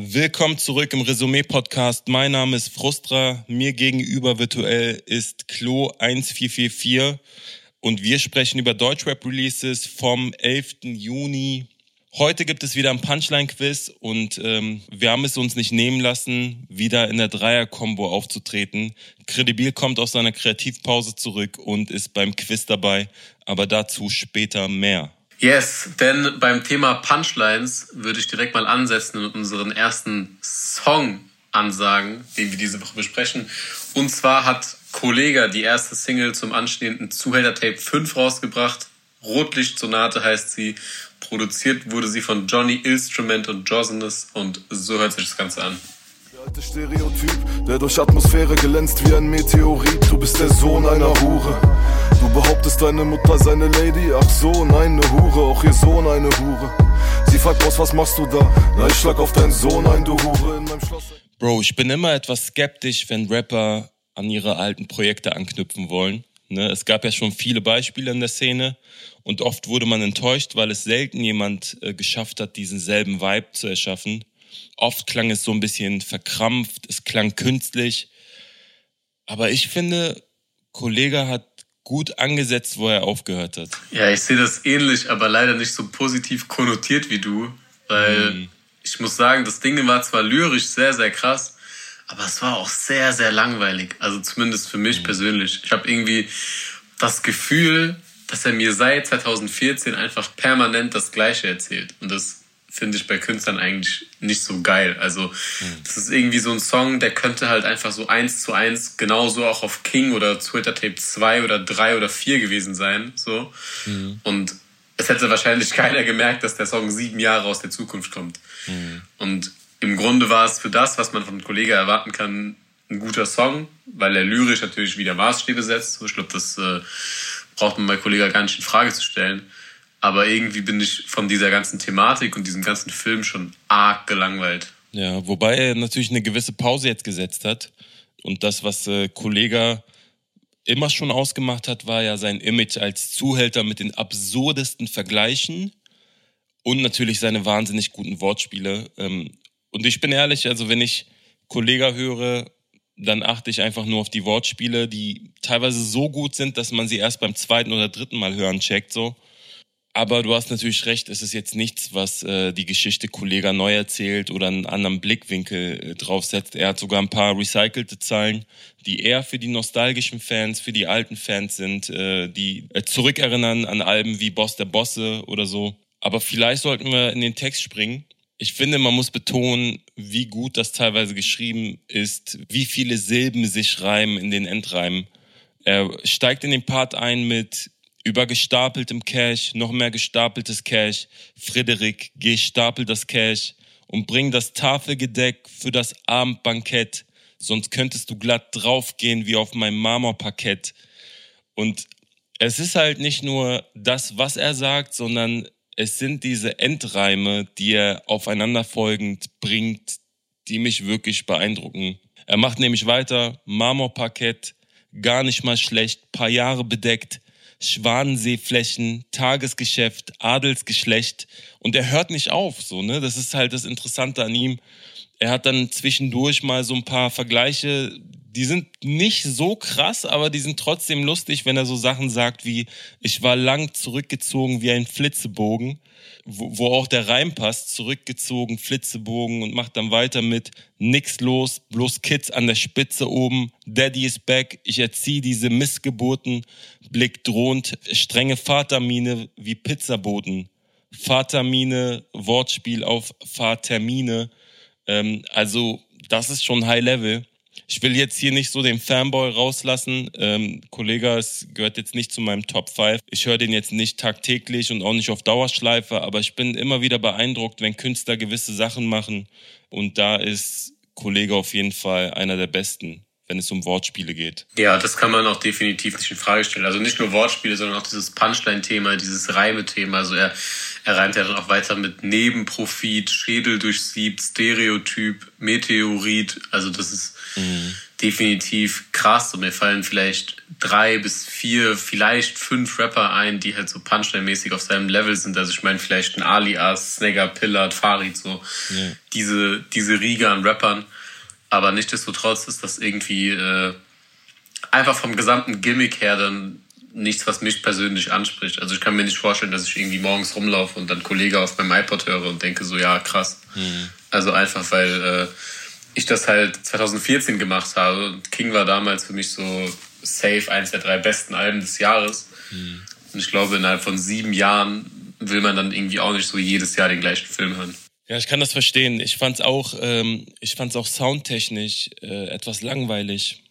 Willkommen zurück im Resümee-Podcast. Mein Name ist Frustra. Mir gegenüber virtuell ist Klo1444 und wir sprechen über Deutschrap-Releases vom 11. Juni. Heute gibt es wieder ein Punchline-Quiz und ähm, wir haben es uns nicht nehmen lassen, wieder in der Dreier-Kombo aufzutreten. Credibil kommt aus seiner Kreativpause zurück und ist beim Quiz dabei, aber dazu später mehr. Yes, denn beim Thema Punchlines würde ich direkt mal ansetzen und unseren ersten Song ansagen, den wir diese Woche besprechen. Und zwar hat Kollega die erste Single zum anstehenden Zuhälter Tape 5 rausgebracht. Rotlichtsonate heißt sie. Produziert wurde sie von Johnny Instrument und Josinus und so hört sich das Ganze an. Alte Stereotyp, der durch Atmosphäre glänzt wie ein Meteorit. Du bist der Sohn einer Hure. Du behauptest, deine Mutter sei eine Lady. Ach so, nein, eine Hure. Auch ihr Sohn eine Hure. Sie fragt, Boss, was machst du da? Na, ich schlag auf deinen Sohn ein, du Hure. In meinem Schloss. Bro, ich bin immer etwas skeptisch, wenn Rapper an ihre alten Projekte anknüpfen wollen. Ne? Es gab ja schon viele Beispiele in der Szene und oft wurde man enttäuscht, weil es selten jemand äh, geschafft hat, diesen selben Vibe zu erschaffen. Oft klang es so ein bisschen verkrampft, es klang künstlich. Aber ich finde, Kollege hat gut angesetzt, wo er aufgehört hat. Ja, ich sehe das ähnlich, aber leider nicht so positiv konnotiert wie du, weil mhm. ich muss sagen, das Ding war zwar lyrisch sehr, sehr krass, aber es war auch sehr, sehr langweilig. Also zumindest für mich mhm. persönlich. Ich habe irgendwie das Gefühl, dass er mir seit 2014 einfach permanent das Gleiche erzählt. Und das finde ich bei Künstlern eigentlich nicht so geil. Also mhm. das ist irgendwie so ein Song, der könnte halt einfach so eins zu eins genauso auch auf King oder Twitter Tape 2 oder 3 oder 4 gewesen sein. So. Mhm. Und es hätte wahrscheinlich keiner gemerkt, dass der Song sieben Jahre aus der Zukunft kommt. Mhm. Und im Grunde war es für das, was man von einem Kollegen erwarten kann, ein guter Song, weil er lyrisch natürlich wieder Maßstäbe setzt. Ich glaube, das äh, braucht man bei Kollegen gar nicht in Frage zu stellen. Aber irgendwie bin ich von dieser ganzen Thematik und diesem ganzen Film schon arg gelangweilt. Ja, wobei er natürlich eine gewisse Pause jetzt gesetzt hat. Und das, was äh, Kollega immer schon ausgemacht hat, war ja sein Image als Zuhälter mit den absurdesten Vergleichen und natürlich seine wahnsinnig guten Wortspiele. Ähm, und ich bin ehrlich, also wenn ich Kollega höre, dann achte ich einfach nur auf die Wortspiele, die teilweise so gut sind, dass man sie erst beim zweiten oder dritten Mal hören checkt, so. Aber du hast natürlich recht, es ist jetzt nichts, was äh, die Geschichte Kollega neu erzählt oder einen anderen Blickwinkel äh, draufsetzt. Er hat sogar ein paar recycelte Zeilen, die eher für die nostalgischen Fans, für die alten Fans sind, äh, die äh, zurückerinnern an Alben wie Boss der Bosse oder so. Aber vielleicht sollten wir in den Text springen ich finde, man muss betonen, wie gut das teilweise geschrieben ist, wie viele Silben sich reimen in den Endreimen. Er steigt in den Part ein mit über gestapeltem Cash, noch mehr gestapeltes Cash. Frederik, gestapel das Cash und bring das Tafelgedeck für das Abendbankett, sonst könntest du glatt draufgehen wie auf meinem Marmorparkett. Und es ist halt nicht nur das, was er sagt, sondern es sind diese Endreime, die er aufeinanderfolgend bringt, die mich wirklich beeindrucken. Er macht nämlich weiter, Marmorparkett, gar nicht mal schlecht, paar Jahre bedeckt, Schwanenseeflächen, Tagesgeschäft, Adelsgeschlecht und er hört nicht auf, so, ne? Das ist halt das Interessante an ihm. Er hat dann zwischendurch mal so ein paar Vergleiche, die sind nicht so krass, aber die sind trotzdem lustig, wenn er so Sachen sagt wie, ich war lang zurückgezogen wie ein Flitzebogen, wo, wo auch der Reim passt, zurückgezogen, Flitzebogen und macht dann weiter mit, nix los, bloß Kids an der Spitze oben, Daddy is back, ich erziehe diese Missgeburten, Blick drohend, strenge Vatermine wie Pizzaboten. Vatermine, Wortspiel auf Vatermine, ähm, also das ist schon High Level. Ich will jetzt hier nicht so den Fanboy rauslassen. Ähm, Kollege, es gehört jetzt nicht zu meinem Top 5. Ich höre den jetzt nicht tagtäglich und auch nicht auf Dauerschleife, aber ich bin immer wieder beeindruckt, wenn Künstler gewisse Sachen machen. Und da ist Kollege auf jeden Fall einer der besten wenn es um Wortspiele geht. Ja, das kann man auch definitiv nicht in Frage stellen. Also nicht nur Wortspiele, sondern auch dieses Punchline-Thema, dieses Reime-Thema. Also er, er reimt ja dann auch weiter mit Nebenprofit, Schädel durchsiebt, Stereotyp, Meteorit. Also das ist mhm. definitiv krass. Und mir fallen vielleicht drei bis vier, vielleicht fünf Rapper ein, die halt so Punchline-mäßig auf seinem Level sind. Also ich meine vielleicht ein Alias, Snagger, Pillard, Farid, so Ja. diese, diese Riege an Rappern. Aber nichtsdestotrotz ist das irgendwie äh, einfach vom gesamten Gimmick her dann nichts, was mich persönlich anspricht. Also ich kann mir nicht vorstellen, dass ich irgendwie morgens rumlaufe und dann Kollege auf meinem iPod höre und denke so, ja, krass. Also einfach, weil äh, ich das halt 2014 gemacht habe und King war damals für mich so safe eins der drei besten Alben des Jahres. Und ich glaube, innerhalb von sieben Jahren will man dann irgendwie auch nicht so jedes Jahr den gleichen Film hören. Ja, ich kann das verstehen. Ich fand's auch, ähm, auch soundtechnisch äh, etwas langweilig.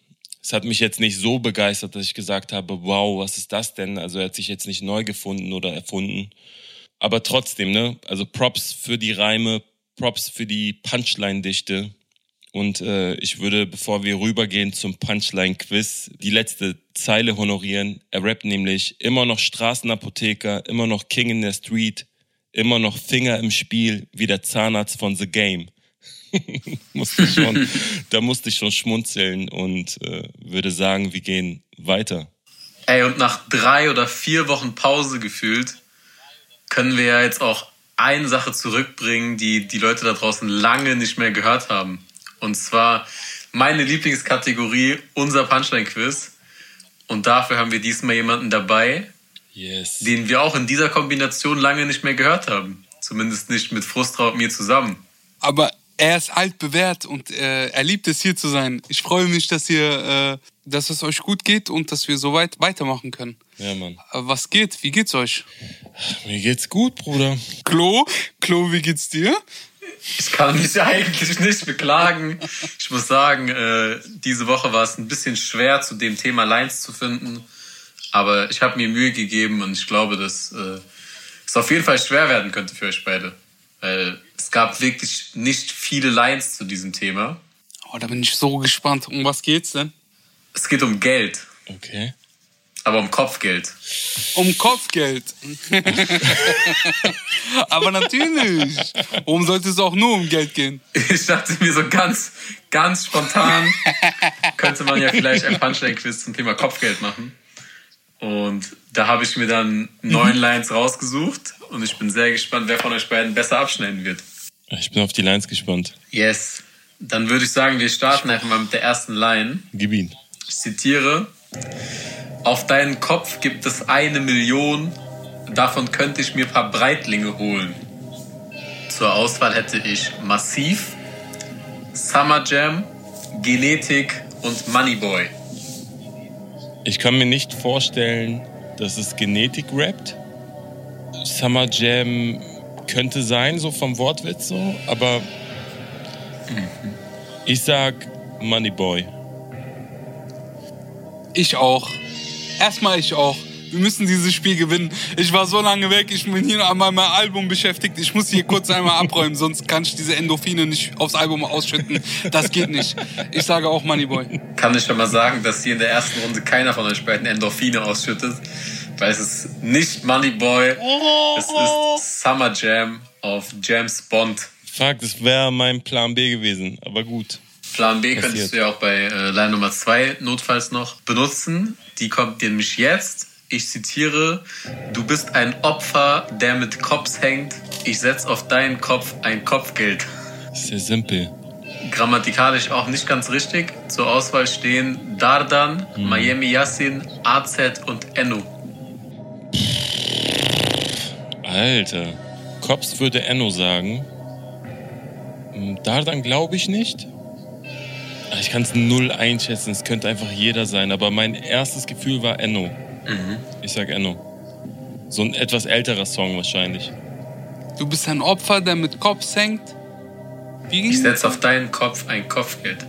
Es hat mich jetzt nicht so begeistert, dass ich gesagt habe, wow, was ist das denn? Also er hat sich jetzt nicht neu gefunden oder erfunden. Aber trotzdem, ne? Also Props für die Reime, Props für die Punchline-Dichte. Und äh, ich würde, bevor wir rübergehen zum Punchline-Quiz, die letzte Zeile honorieren. Er rappt nämlich immer noch Straßenapotheker, immer noch King in der Street, immer noch Finger im Spiel, wie der Zahnarzt von The Game. musste schon, da musste ich schon schmunzeln und äh, würde sagen, wir gehen weiter. Ey, und nach drei oder vier Wochen Pause gefühlt, können wir ja jetzt auch eine Sache zurückbringen, die die Leute da draußen lange nicht mehr gehört haben. Und zwar meine Lieblingskategorie, unser Punchline-Quiz. Und dafür haben wir diesmal jemanden dabei, Yes. den wir auch in dieser Kombination lange nicht mehr gehört haben. Zumindest nicht mit Frustra und mir zusammen. Aber er ist altbewährt und äh, er liebt es hier zu sein. Ich freue mich, dass ihr, äh, dass es euch gut geht und dass wir so weit weitermachen können. Ja, Mann. Äh, was geht? Wie geht's euch? Mir geht's gut, Bruder. Klo? Klo, wie geht's dir? Ich kann mich eigentlich nicht beklagen. Ich muss sagen, äh, diese Woche war es ein bisschen schwer, zu dem Thema Lines zu finden. Aber ich habe mir Mühe gegeben und ich glaube, dass äh, es auf jeden Fall schwer werden könnte für euch beide. Weil es gab wirklich nicht viele Lines zu diesem Thema. Oh, da bin ich so gespannt. Um was geht's denn? Es geht um Geld, Okay. aber um Kopfgeld. Um Kopfgeld. Aber natürlich. Warum sollte es auch nur um Geld gehen? Ich dachte mir so ganz, ganz spontan, könnte man ja vielleicht ein Punchline-Quiz zum Thema Kopfgeld machen. Und da habe ich mir dann neun Lines rausgesucht und ich bin sehr gespannt, wer von euch beiden besser abschneiden wird. Ich bin auf die Lines gespannt. Yes. Dann würde ich sagen, wir starten einfach mal mit der ersten Line. Gib ihn. Ich zitiere: Auf deinen Kopf gibt es eine Million, davon könnte ich mir ein paar Breitlinge holen. Zur Auswahl hätte ich Massiv, Summer Jam, Genetik und Moneyboy. Ich kann mir nicht vorstellen, dass es Genetik rappt. Summer Jam könnte sein, so vom Wortwitz so, aber ich sag Moneyboy. Ich auch. Erstmal ich auch. Wir müssen dieses Spiel gewinnen. Ich war so lange weg, ich bin hier an meinem Album beschäftigt. Ich muss hier kurz einmal abräumen, sonst kann ich diese Endorphine nicht aufs Album ausschütten. Das geht nicht. Ich sage auch Moneyboy. Kann ich schon mal sagen, dass hier in der ersten Runde keiner von euch beiden Endorphine ausschüttet, weil es ist nicht Moneyboy, es ist Summer Jam auf James Bond. Fuck, das wäre mein Plan B gewesen, aber gut. Plan B Passiert. könntest du ja auch bei äh, Line Nummer 2 notfalls noch benutzen. Die kommt dir nämlich jetzt. Ich zitiere, du bist ein Opfer, der mit Cops hängt. Ich setz auf deinen Kopf ein Kopfgeld. Sehr simpel. Grammatikalisch auch nicht ganz richtig. Zur Auswahl stehen Dardan, Miami Yassin, AZ und Enno. Alter. Cops würde Enno sagen. Hm, Dardan glaube ich nicht. Ah, Ich kann es null einschätzen. Es könnte einfach jeder sein. Aber mein erstes Gefühl war Enno. Ich sag Enno. So ein etwas älterer Song wahrscheinlich. Du bist ein Opfer, der mit Cops hängt. Wie Ich ging setz auf deinen Kopf ein Kopfgeld.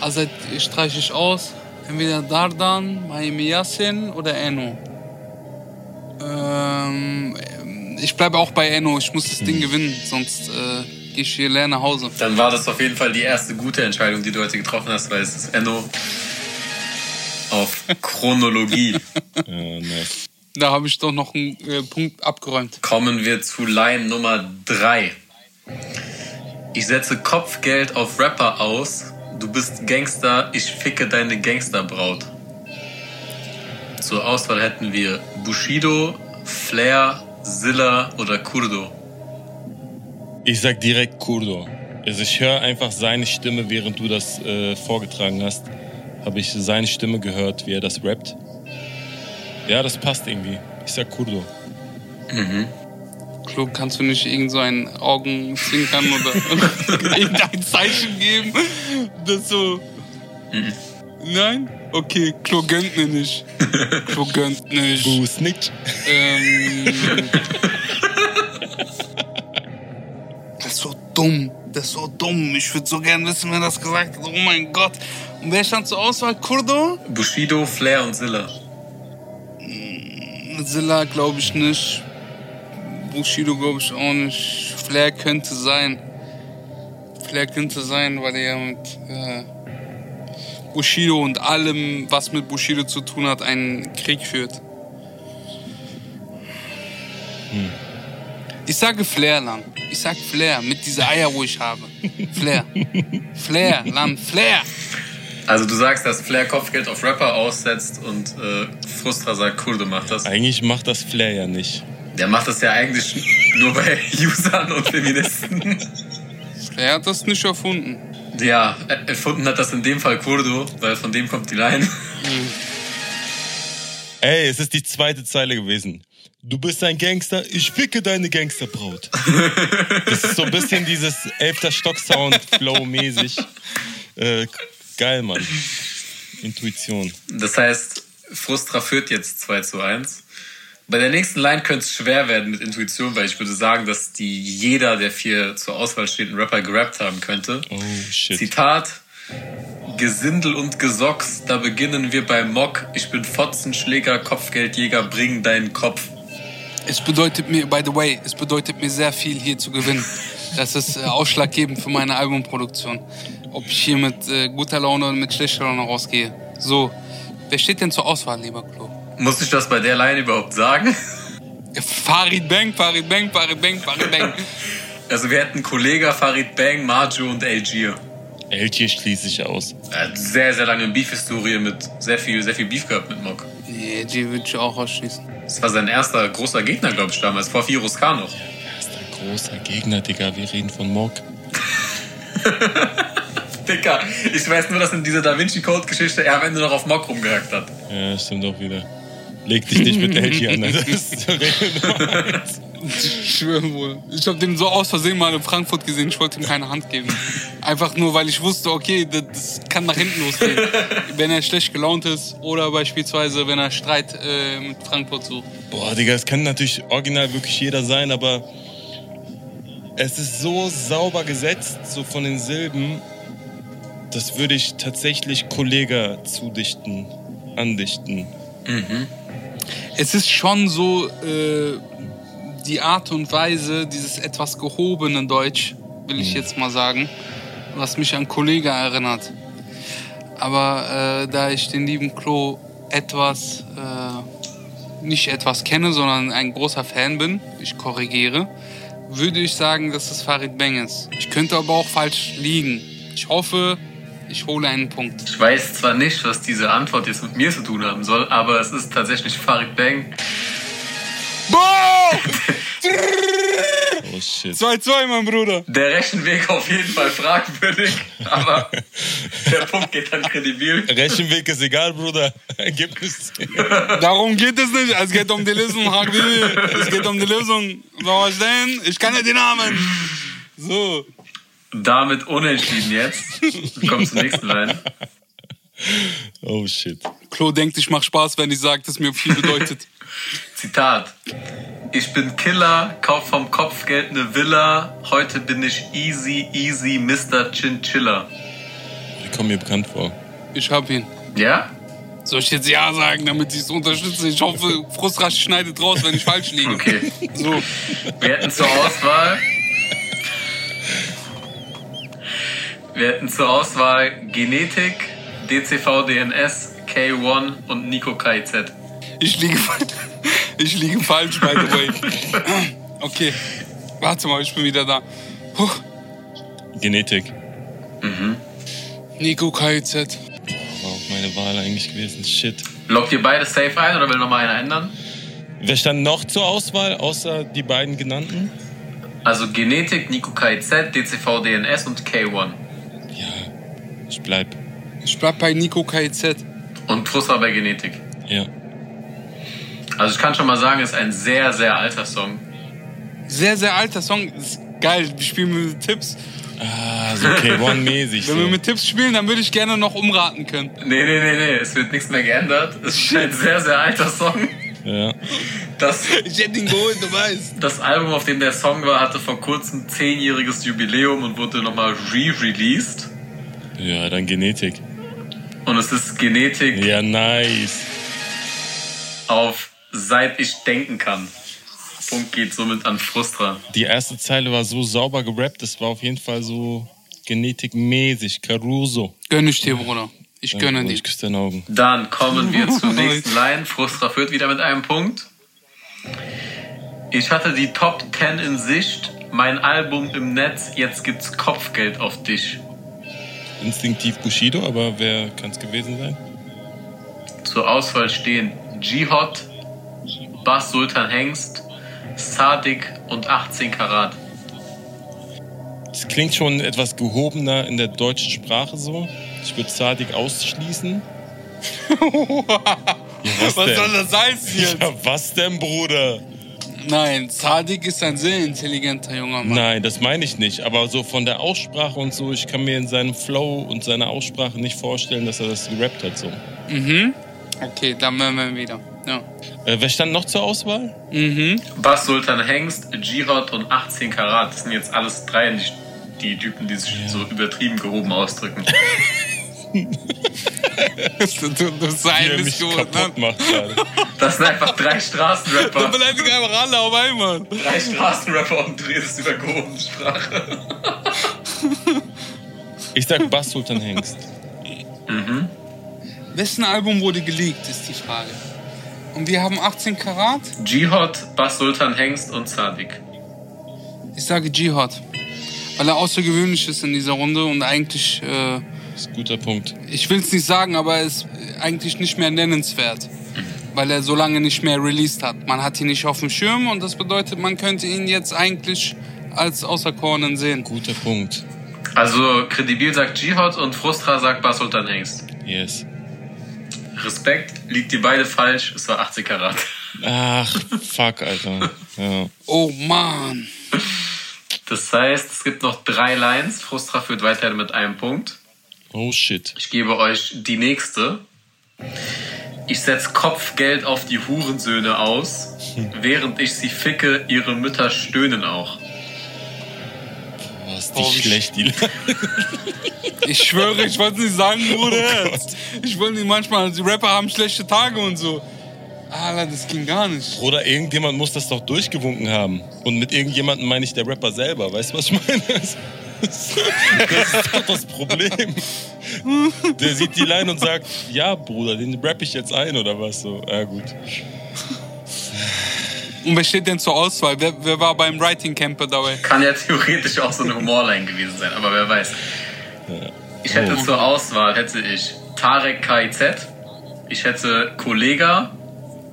Also streiche ich aus. Entweder Dardan, Miami Yassin oder Enno. Ähm, ich bleibe auch bei Enno. Ich muss das Ding gewinnen, sonst äh, gehe ich hier leer nach Hause. Dann war das auf jeden Fall die erste gute Entscheidung, die du heute getroffen hast, weil es ist Enno auf Chronologie. Ja, nice. Da habe ich doch noch einen äh, Punkt abgeräumt. Kommen wir zu Line Nummer 3. Ich setze Kopfgeld auf Rapper aus. Du bist Gangster, ich ficke deine Gangsterbraut. Zur Auswahl hätten wir Bushido, Flair, Zilla oder Kurdo. Ich sag direkt Kurdo. Also ich höre einfach seine Stimme, während du das äh, vorgetragen hast. Habe ich seine Stimme gehört, wie er das rappt. Ja, das passt irgendwie. Ich sag Kurdo. Klo, kannst du nicht irgend so ein Augenzwinkern oder irgendein Zeichen geben? Das so. Nein? Okay, Klo gönnt mir nicht. Klo gönnt nicht. Du Snitch. Ähm, das ist so dumm. Das ist so dumm. Ich würde so gern wissen, wer das gesagt hat. Oh mein Gott. Und wer stand zur Auswahl? Kurdo? Bushido, Flair und Zilla. Zilla glaube ich nicht. Bushido glaube ich auch nicht. Flair könnte sein. Flair könnte sein, weil er mit äh, Bushido und allem, was mit Bushido zu tun hat, einen Krieg führt. Ich sage Flair, Lan. Ich sag Flair mit dieser Eier, wo ich habe. Flair. Flair, Lan, Flair. Also du sagst, dass Flair Kopfgeld auf Rapper aussetzt und äh, Frustra sagt, Kurdo macht das. Eigentlich macht das Flair ja nicht. Der macht das ja eigentlich nur bei Usern und Feministen. Flair hat das nicht erfunden. Ja, er- erfunden hat das in dem Fall Kurdo, weil von dem kommt die Line. Ey, es ist die zweite Zeile gewesen. Du bist ein Gangster, ich ficke deine Gangsterbraut. Das ist so ein bisschen dieses elfter Stock-Sound-Flow-mäßig. Äh, geil, Mann. Intuition. Das heißt, Frustra führt jetzt 2 zu 1. Bei der nächsten Line könnte es schwer werden mit Intuition, weil ich würde sagen, dass die jeder der vier zur Auswahl stehenden Rapper gerappt haben könnte. Oh, shit. Zitat. Gesindel und Gesocks, da beginnen wir beim Mock. Ich bin Fotzenschläger, Kopfgeldjäger, bring deinen Kopf. Es bedeutet mir, by the way, es bedeutet mir sehr viel hier zu gewinnen. Das ist äh, ausschlaggebend für meine Albumproduktion. Ob ich hier mit äh, guter Laune oder mit schlechter Laune rausgehe. So, wer steht denn zur Auswahl, lieber Klo? Muss ich das bei der Line überhaupt sagen? Farid Bang, Farid Bang, Farid Bang, Farid Bang. Also wir hätten Kollega, Farid Bang, Marjo und Algier. LG schließe ich aus. Er hat sehr, sehr lange Beef-Historie mit sehr viel, sehr viel Beef gehabt mit Mock. Nee, die würde ich auch ausschließen. Das war sein erster großer Gegner, glaube ich, damals, vor Virus K noch. Er ist ein großer Gegner, Digga. Wir reden von Mock. Dicker, ich weiß nur, dass in dieser Da Vinci Code-Geschichte er am Ende noch auf Mock rumgehackt hat. Ja, stimmt auch wieder. Leg dich nicht mit LG an. Das ist Nummer eins. Ich schwöre wohl. Ich habe den so aus Versehen mal in Frankfurt gesehen. Ich wollte ihm keine Hand geben. Einfach nur, weil ich wusste, okay, das, das kann nach hinten losgehen. wenn er schlecht gelaunt ist oder beispielsweise, wenn er Streit äh, mit Frankfurt sucht. Boah, Digga, es kann natürlich original wirklich jeder sein, aber es ist so sauber gesetzt, so von den Silben, das würde ich tatsächlich Kollega zudichten, andichten. Es ist schon so äh, die Art und Weise, dieses etwas gehobene Deutsch, will ich jetzt mal sagen, was mich an Kollege erinnert. Aber äh, da ich den lieben Klo etwas, äh, nicht etwas kenne, sondern ein großer Fan bin, ich korrigiere, würde ich sagen, dass es Farid Bang ist. Ich könnte aber auch falsch liegen. Ich hoffe, ich hole einen Punkt. Ich weiß zwar nicht, was diese Antwort jetzt mit mir zu tun haben soll, aber es ist tatsächlich Farid Bang. Boah! Oh shit. 2-2, mein Bruder. Der Rechenweg auf jeden Fall fragwürdig, aber der Punkt geht dann kredibil. Rechenweg ist egal, Bruder. Ergebnis. Darum geht es nicht. Es geht um die Lösung, Habibi. Es geht um die Lösung. So, verstehen? Ich kann ja die Namen. So. Damit unentschieden jetzt. Wir kommen zur nächsten Line. Oh shit. Klo denkt, ich mach Spaß, wenn ich sage, dass mir viel bedeutet. Zitat. Ich bin Killer, kauf vom Kopfgeld eine Villa. Heute bin ich easy, easy Mr. Chinchilla. Die kommen mir bekannt vor. Ich hab ihn. Ja? Soll ich jetzt Ja sagen, damit ich es unterstütze? Ich hoffe, Frustrasch schneidet raus, wenn ich falsch liege. Okay. So. Wir hätten zur Auswahl. Wir hätten zur Auswahl Genetik, DCV DNS, K1 und Nico KIZ. Ich liege, ich liege falsch, by the way. Okay. Warte mal, ich bin wieder da. Puh. Genetik. Nico KZ. War auch meine Wahl eigentlich gewesen. Shit. Lockt ihr beide safe ein oder will noch mal einer ändern? Wer stand noch zur Auswahl, außer die beiden genannten? Also Genetik, Nico KIZ, DCV DNS und K1. Ja, ich bleib. Ich bleib bei Nico KIZ. Und Frustra bei Genetik. Ja. Also ich kann schon mal sagen, es ist ein sehr, sehr alter Song. Sehr, sehr alter Song. Ist geil. Wir spielen mit Tipps. Ah, so K1-mäßig. Wenn wir mit Tipps spielen, dann würde ich gerne noch umraten können. Nee, nee, nee, nee, es wird nichts mehr geändert. Es ist ein sehr, sehr alter Song. Ja. Das, Ich hätte ihn geholt, du weißt. das Album, auf dem der Song war, hatte vor kurzem zehnjähriges Jubiläum und wurde nochmal re-released. ja, dann Genetik. Und es ist Genetik Ja, nice. auf Seit ich denken kann. Punkt geht somit an Frustra. Die erste Zeile war so sauber gerappt, das war auf jeden Fall so genetikmäßig. Caruso. Gönn ich dir, Bruder. Ich gönne Ja, dir. Ich küsse deine Augen. Dann kommen wir zur nächsten Line. Frustra führt wieder mit einem Punkt. Ich hatte die Top 10 in Sicht. Mein Album im Netz. Jetzt gibt's Kopfgeld auf dich. Instinktiv Bushido, aber wer kann es gewesen sein? Zur Auswahl stehen Jihad, Bass Sultan Hengst, Sadik und 18 Karat. Es klingt schon etwas gehobener in der deutschen Sprache so. Ich würde Sadik ausschließen. ja, was, Was soll das heißen jetzt? Ja, was denn, Bruder? Nein, Sadik ist ein sehr intelligenter junger Mann. Nein, das meine ich nicht. Aber so von der Aussprache und so, ich kann mir in seinem Flow und seiner Aussprache nicht vorstellen, dass er das gerappt hat so. Okay, dann werden wir wieder. Ja. Äh, wer stand noch zur Auswahl? Mhm. Bass Sultan Hengst, Jihad und 18 Karat. Das sind jetzt alles drei die, die Typen, die sich so übertrieben gehoben ausdrücken. Du, du, du Wie sei er ein mich bisschen kaputt macht gerade. Das sind einfach drei Du Straßenrapper. beleidigst einfach alle auf einmal. Drei Straßenrapper und du redest über gehobene Sprache. Ich sag Bass Sultan Hengst. Wessen Album wurde geleakt, ist die Frage. Und wir haben 18 Karat. Jihad, Bass Sultan Hengst und Sadik. Ich sage Jihad. Weil er außergewöhnlich ist in dieser Runde und eigentlich, äh, Das ist ein guter Punkt. ich will es nicht sagen, aber er ist eigentlich nicht mehr nennenswert. Weil er so lange nicht mehr released hat. Man hat ihn nicht auf dem Schirm und das bedeutet, man könnte ihn jetzt eigentlich als Außerkornen sehen. Guter Punkt. Also Kredibil sagt Jihad und Frustra sagt Bass Sultan Hengst. Yes. Respekt, liegt ihr beide falsch. Es war 18 Karat. Ach, fuck, Alter. Ja. Oh man. Das heißt, es gibt noch drei Lines. Frustra führt weiterhin mit einem Punkt. Oh shit. Ich gebe euch die nächste. Ich setz Kopfgeld auf die Hurensöhne aus, während ich sie ficke, ihre Mütter stöhnen auch. Oh, ist die Oh, wie schlecht, die Ich schwöre, ich wollte es nicht sagen, Bruder. ich wollte nicht manchmal, die Rapper haben schlechte Tage und so. Alter, das ging gar nicht. Oder irgendjemand muss das doch durchgewunken haben. Und mit irgendjemandem meine ich der Rapper selber. Weißt du, was ich meine? Das ist doch das Problem. Der sieht die Line und sagt, ja, Bruder, den rapp ich jetzt ein oder was? So, ja gut. Und wer steht denn zur Auswahl? Wer, wer war beim Writing Camp dabei? Kann ja theoretisch auch so eine Humorline gewesen sein, aber wer weiß. Ich hätte zur Auswahl hätte ich Tarek KIZ, ich hätte Kollega,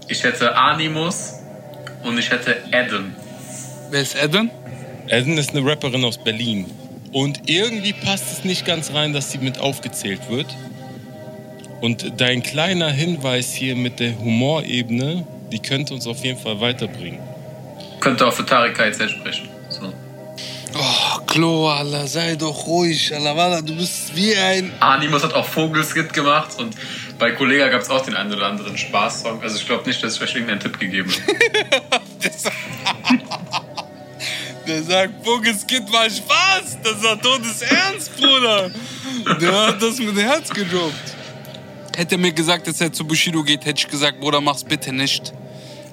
ich hätte Animus und ich hätte Adam. Wer ist Eden? Eden ist eine Rapperin aus Berlin. Und irgendwie passt es nicht ganz rein, dass sie mit aufgezählt wird. Und dein kleiner Hinweis hier mit der Humorebene, die könnte uns auf jeden Fall weiterbringen. Könnte auch für Tarek KIZ sprechen. So. Oh, Klo, Allah, sei doch ruhig, Allah, Wallah, du bist wie ein... Animus hat auch Vogelskit gemacht und bei Kollega gab es auch den einen oder anderen Spaßsong. Also ich glaube nicht, dass ich euch irgendeinen Tipp gegeben habe. Der sagt, Vogelskid war Spaß, das war Todesernst, Bruder. Der hat das mit Herz gedroppt. Hätte er mir gesagt, dass er zu Bushido geht, hätte ich gesagt, Bruder, mach's bitte nicht.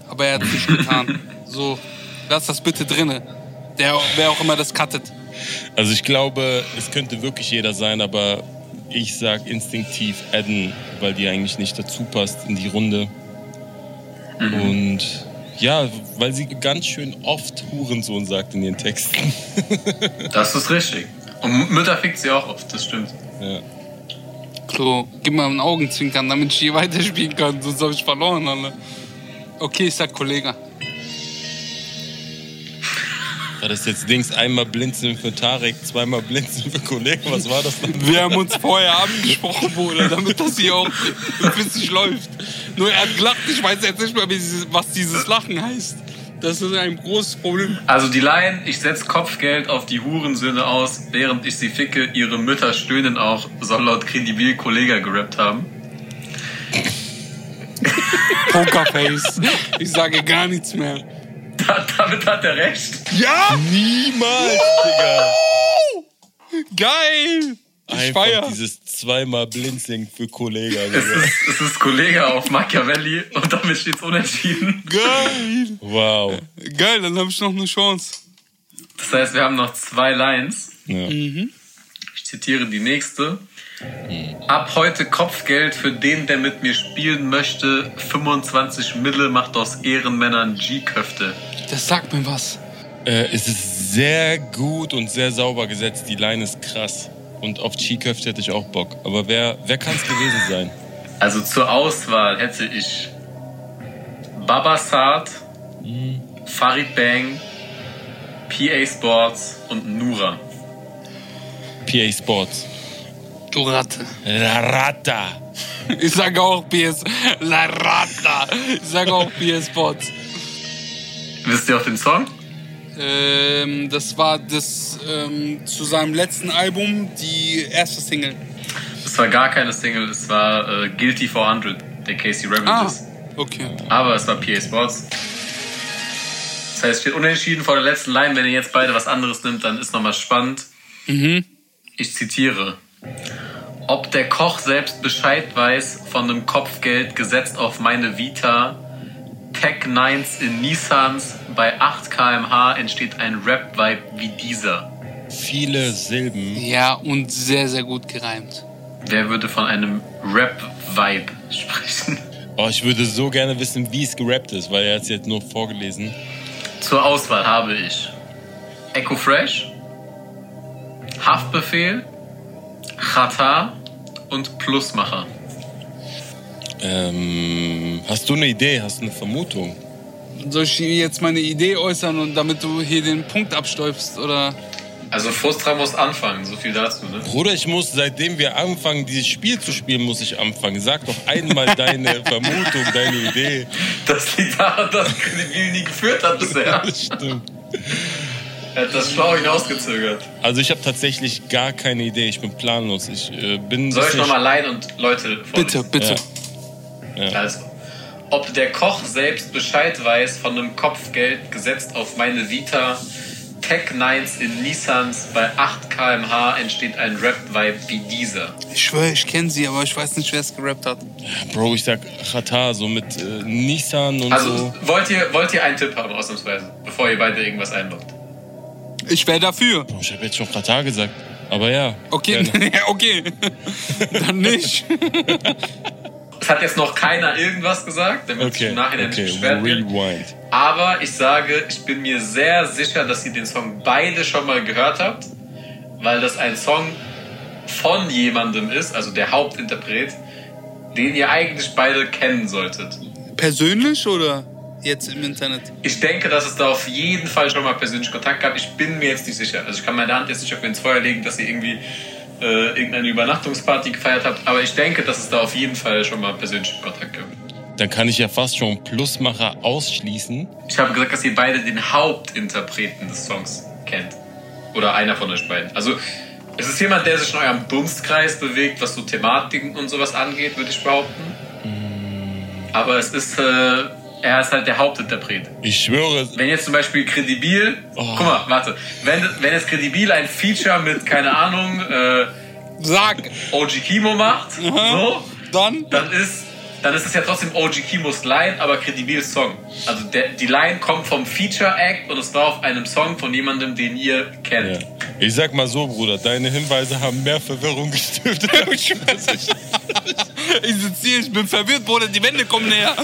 Aber er hat es nicht getan. So, lass das bitte drinne. Der, wer auch immer das cuttet. Also ich glaube, es könnte wirklich jeder sein, aber ich sag instinktiv Eden, weil die eigentlich nicht dazu passt in die Runde. Und ja, weil sie ganz schön oft Hurensohn sagt in ihren Texten. Das ist richtig. Und Mütter fickt sie auch oft, das stimmt. ja. So, gib mal ein Augenzwinkern, damit ich hier weiterspielen kann, sonst habe ich verloren, alle. Okay, ich sag Kollege. War das jetzt Dings einmal blinzeln für Tarek, zweimal blinzeln für Kollegen? Was war das denn? Wir haben uns vorher abgesprochen, Bruder, damit das hier auch flüssig läuft. Nur er hat gelacht, ich weiß jetzt nicht mehr, was dieses Lachen heißt. Das ist ein großes Problem. Also die Line, ich setz Kopfgeld auf die Hurensöhne aus, während ich sie ficke, ihre Mütter stöhnen auch, soll laut Credibil Kollega gerappt haben. Pokerface. Ich sage gar nichts mehr. Da, damit hat er recht. Ja! Niemals, Digga! Geil! Ich Einfach feier. dieses zweimal Blinzeln für Kollegen. Es ist, es ist Kollega auf Machiavelli und damit steht's unentschieden. Geil! Wow. Geil, dann habe ich noch eine Chance. Das heißt, wir haben noch zwei Lines. Ja. Ich zitiere die nächste. Ab heute Kopfgeld für den, der mit mir spielen möchte. 25 Mille macht aus Ehrenmännern G-Köfte. Das sagt mir was. Äh, es ist sehr gut und sehr sauber gesetzt. Die Line ist krass. Und auf Chi-Köfte hätte ich auch Bock. Aber wer, wer kann es gewesen sein? Also zur Auswahl hätte ich Babasat, Farid Bang, PA Sports und Nura. PA Sports. Du Ratte. La Rata. Ich sage auch PS. La Rata. Ich sage auch PS Sports. Wisst ihr auch den Song? Ähm, das war das ähm, zu seinem letzten Album, die erste Single. Es war gar keine Single, es war äh, Guilty 400, der Casey Rebel Ah, okay. Aber es war PA Sports. Das heißt, steht unentschieden vor der letzten Line. Wenn ihr jetzt beide was anderes nimmt, dann ist nochmal spannend. Ich zitiere. Ob der Koch selbst Bescheid weiß von einem Kopfgeld gesetzt auf meine Vita, Tech 9s in Nissans, bei 8 kmh entsteht ein Rap-Vibe wie dieser. Viele Silben. Ja, und sehr, sehr gut gereimt. Wer würde von einem Rap-Vibe sprechen? Oh, ich würde so gerne wissen, wie es gerappt ist, weil er hat es jetzt nur vorgelesen. Zur Auswahl habe ich Echo Fresh, Haftbefehl, Chata und Plusmacher. Ähm, hast du eine Idee? Hast du eine Vermutung? Soll ich jetzt meine Idee äußern und damit du hier den Punkt abstäubst? Oder? Also Frustra muss anfangen, so viel dazu, ne? Bruder, ich muss, seitdem wir anfangen, dieses Spiel zu spielen, muss ich anfangen. Sag doch einmal deine Vermutung, deine Idee. Das liegt daran, dass Credibil nie geführt hat bisher. Das stimmt. Er hat das schlau hinausgezögert. Also ich habe tatsächlich gar keine Idee. Ich bin planlos. Ich äh, bin. Soll ich nochmal Line und Leute Bitte, vorlesen? bitte. Also, ob der Koch selbst Bescheid weiß von einem Kopfgeld gesetzt auf meine Vita, Tech 9s in Nissans, bei 8 kmh entsteht ein Rap-Vibe wie dieser. Ich schwöre, ich kenne sie, aber ich weiß nicht, wer es gerappt hat. Bro, ich sag Qatar, so mit äh, Nissan und Also, so. wollt, ihr, wollt ihr einen Tipp haben, ausnahmsweise, bevor ihr beide irgendwas einloggt? Ich wäre dafür. Ich habe jetzt schon Qatar gesagt. Aber ja. Okay, okay. Dann nicht. Es hat jetzt noch keiner irgendwas gesagt, damit Okay, im Nachhinein okay, nicht beschwert wird. rewind. Aber ich sage, ich bin mir sehr sicher, dass ihr den Song beide schon mal gehört habt, weil das ein Song von jemandem ist, also der Hauptinterpret, den ihr eigentlich beide kennen solltet. Persönlich oder jetzt im Internet? Ich denke, dass es da auf jeden Fall schon mal persönlich Kontakt gab. Ich bin mir jetzt nicht sicher. Also ich kann meine Hand jetzt nicht auf ins Feuer legen, dass ihr irgendwie äh, irgendeine Übernachtungsparty gefeiert habt. Aber ich denke, dass es da auf jeden Fall schon mal persönlichen Kontakt gab. Dann kann ich ja fast schon Plusmacher ausschließen. Ich habe gesagt, dass ihr beide den Hauptinterpreten des Songs kennt. Oder einer von euch beiden. Also, es ist jemand, der sich in eurem Dunstkreis bewegt, was so Thematiken und sowas angeht, würde ich behaupten. Aber es ist, äh, er ist halt der Hauptinterpret. Ich schwöre, Wenn jetzt zum Beispiel Credibil, Oh. guck mal, warte, wenn, wenn jetzt Credibil ein Feature mit, keine Ahnung, äh, Sag. OG Kimo macht, so, Dann? dann ist, dann ist es ja trotzdem OG Kimos Line, aber Credibils Song. Also der, die Line kommt vom Feature Act und es war auf einem Song von jemandem, den ihr kennt. ja. ich sag mal so, Bruder, deine Hinweise haben mehr Verwirrung gestiftet. Ich Ich sitze hier, ich bin verwirrt, Bruder, die Wände kommen näher.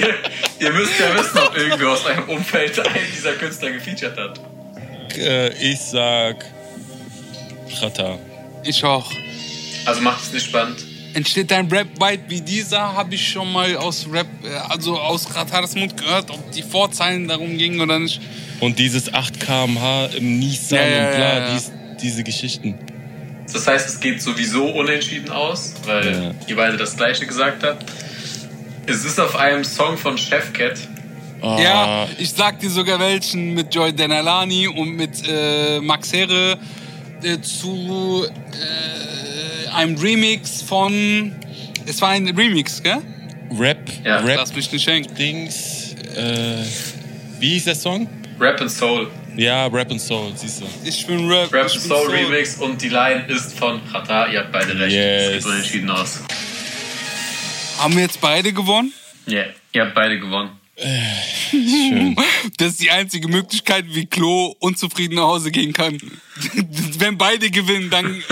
Ihr, ihr müsst ja wissen, ob irgendwer aus eurem Umfeld einen dieser Künstler gefeatured hat. äh, ich sag Qatar. Ich auch. Also macht es nicht spannend. Entsteht ein Rap-Bite wie dieser, habe ich schon mal aus Rap, äh, also aus Rataras Mund gehört, ob die Vorzeilen darum gingen oder nicht. Und dieses 8 km/h im Nissan Ja, ja, und bla, ja, ja. Dies, diese Geschichten. Das heißt, es geht sowieso unentschieden aus, weil Ja. ihr beide das gleiche gesagt habt. Es ist auf einem Song von Chefcat. Ah, Ja, ich sag dir sogar welchen mit Joy Denalani und mit äh, Max Herre äh, zu äh, einem Remix von. Es war ein Remix, gell? Rap, Ja, Rap Lass mich nicht schenken. Dings. Äh, wie hieß der Song? Rap and Soul. Ja, Rap and Soul, siehst du. Ich bin Rap. Rap and bin Soul Remix und die Line ist von Rata. Ihr habt beide recht. Es Yes. geht unentschieden aus. Haben wir jetzt beide gewonnen? Ja, yeah. ihr habt beide gewonnen. Schön. Das ist die einzige Möglichkeit, wie Klo unzufrieden nach Hause gehen kann. Wenn beide gewinnen, dann ist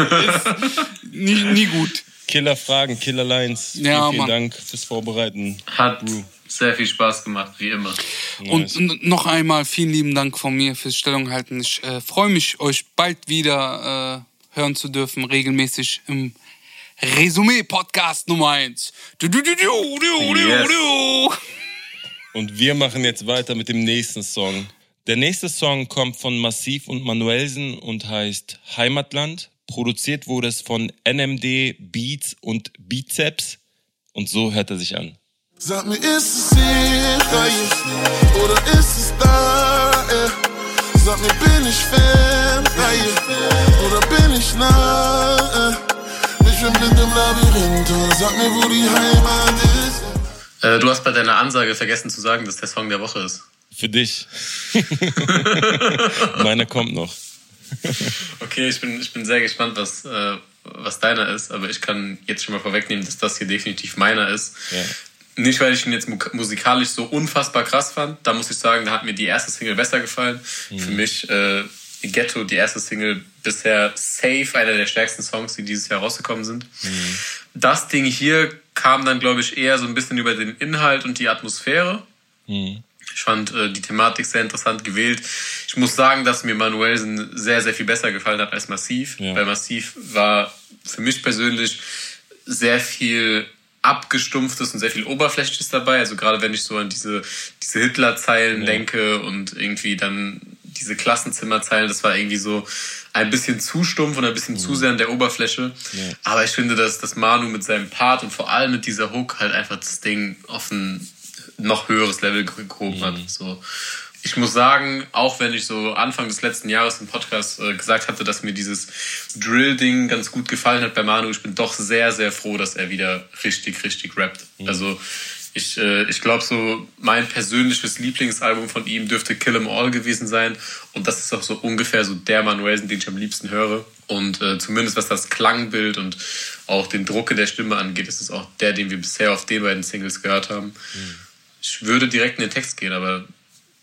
nie, nie gut. Killer Fragen, Killer Lines. Vielen, Ja, vielen Mann. Dank fürs Vorbereiten. Hat Brew. sehr viel Spaß gemacht, wie immer. Und Nice. n- noch einmal vielen lieben Dank von mir fürs Stellung halten. Ich äh, freue mich, euch bald wieder äh, hören zu dürfen, regelmäßig im Resümee-Podcast Nummer 1. Du, du, du, du, du, du, Yes. Und wir machen jetzt weiter mit dem nächsten Song. Der nächste Song kommt von Massiv und Manuelsen und heißt Heimatland. Produziert wurde es von NMD, Beats und Bizeps. Und so hört er sich an. Sag mir, ist es hier, oder ist es da? Sag mir, bin ich fern, oder bin ich nah, bin blind im Labyrinth, und sag mir, wo die Heimat ist. Äh, du hast bei deiner Ansage vergessen zu sagen, dass der Song der Woche ist. Für dich. Meiner kommt noch. Okay, ich bin, ich bin sehr gespannt, was, äh, was deiner ist, aber ich kann jetzt schon mal vorwegnehmen, dass das hier definitiv meiner ist. Ja. Nicht, weil ich ihn jetzt mu- musikalisch so unfassbar krass fand. Da muss ich sagen, da hat mir die erste Single besser gefallen. Für mich äh, Ghetto, die erste Single, bisher safe einer der stärksten Songs, die dieses Jahr rausgekommen sind. Das Ding hier kam dann, glaube ich, eher so ein bisschen über den Inhalt und die Atmosphäre. Ich fand äh, die Thematik sehr interessant gewählt. Ich muss sagen, dass mir Manuelsen sehr, sehr viel besser gefallen hat als Massiv. Ja. Weil Massiv war für mich persönlich sehr viel abgestumpftes und sehr viel oberflächliches dabei. Also gerade wenn ich so an diese, diese Hitler-Zeilen Ja. denke und irgendwie dann diese Klassenzimmerzeilen, das war irgendwie so ein bisschen zu stumpf und ein bisschen zu sehr an der Oberfläche. Ja. Aber ich finde, dass, dass Manu mit seinem Part und vor allem mit dieser Hook halt einfach das Ding auf ein noch höheres Level gehoben hat. So. Ich muss sagen, auch wenn ich so Anfang des letzten Jahres im Podcast äh, gesagt hatte, dass mir dieses Drill-Ding ganz gut gefallen hat bei Manu, ich bin doch sehr, sehr froh, dass er wieder richtig, richtig rappt. Also ich, äh, ich glaube so, mein persönliches Lieblingsalbum von ihm dürfte Kill 'Em All gewesen sein. Und das ist auch so ungefähr so der Manuelsen, den ich am liebsten höre. Und äh, zumindest was das Klangbild und auch den Druck in der Stimme angeht, ist es auch der, den wir bisher auf den beiden Singles gehört haben. Ich würde direkt in den Text gehen, aber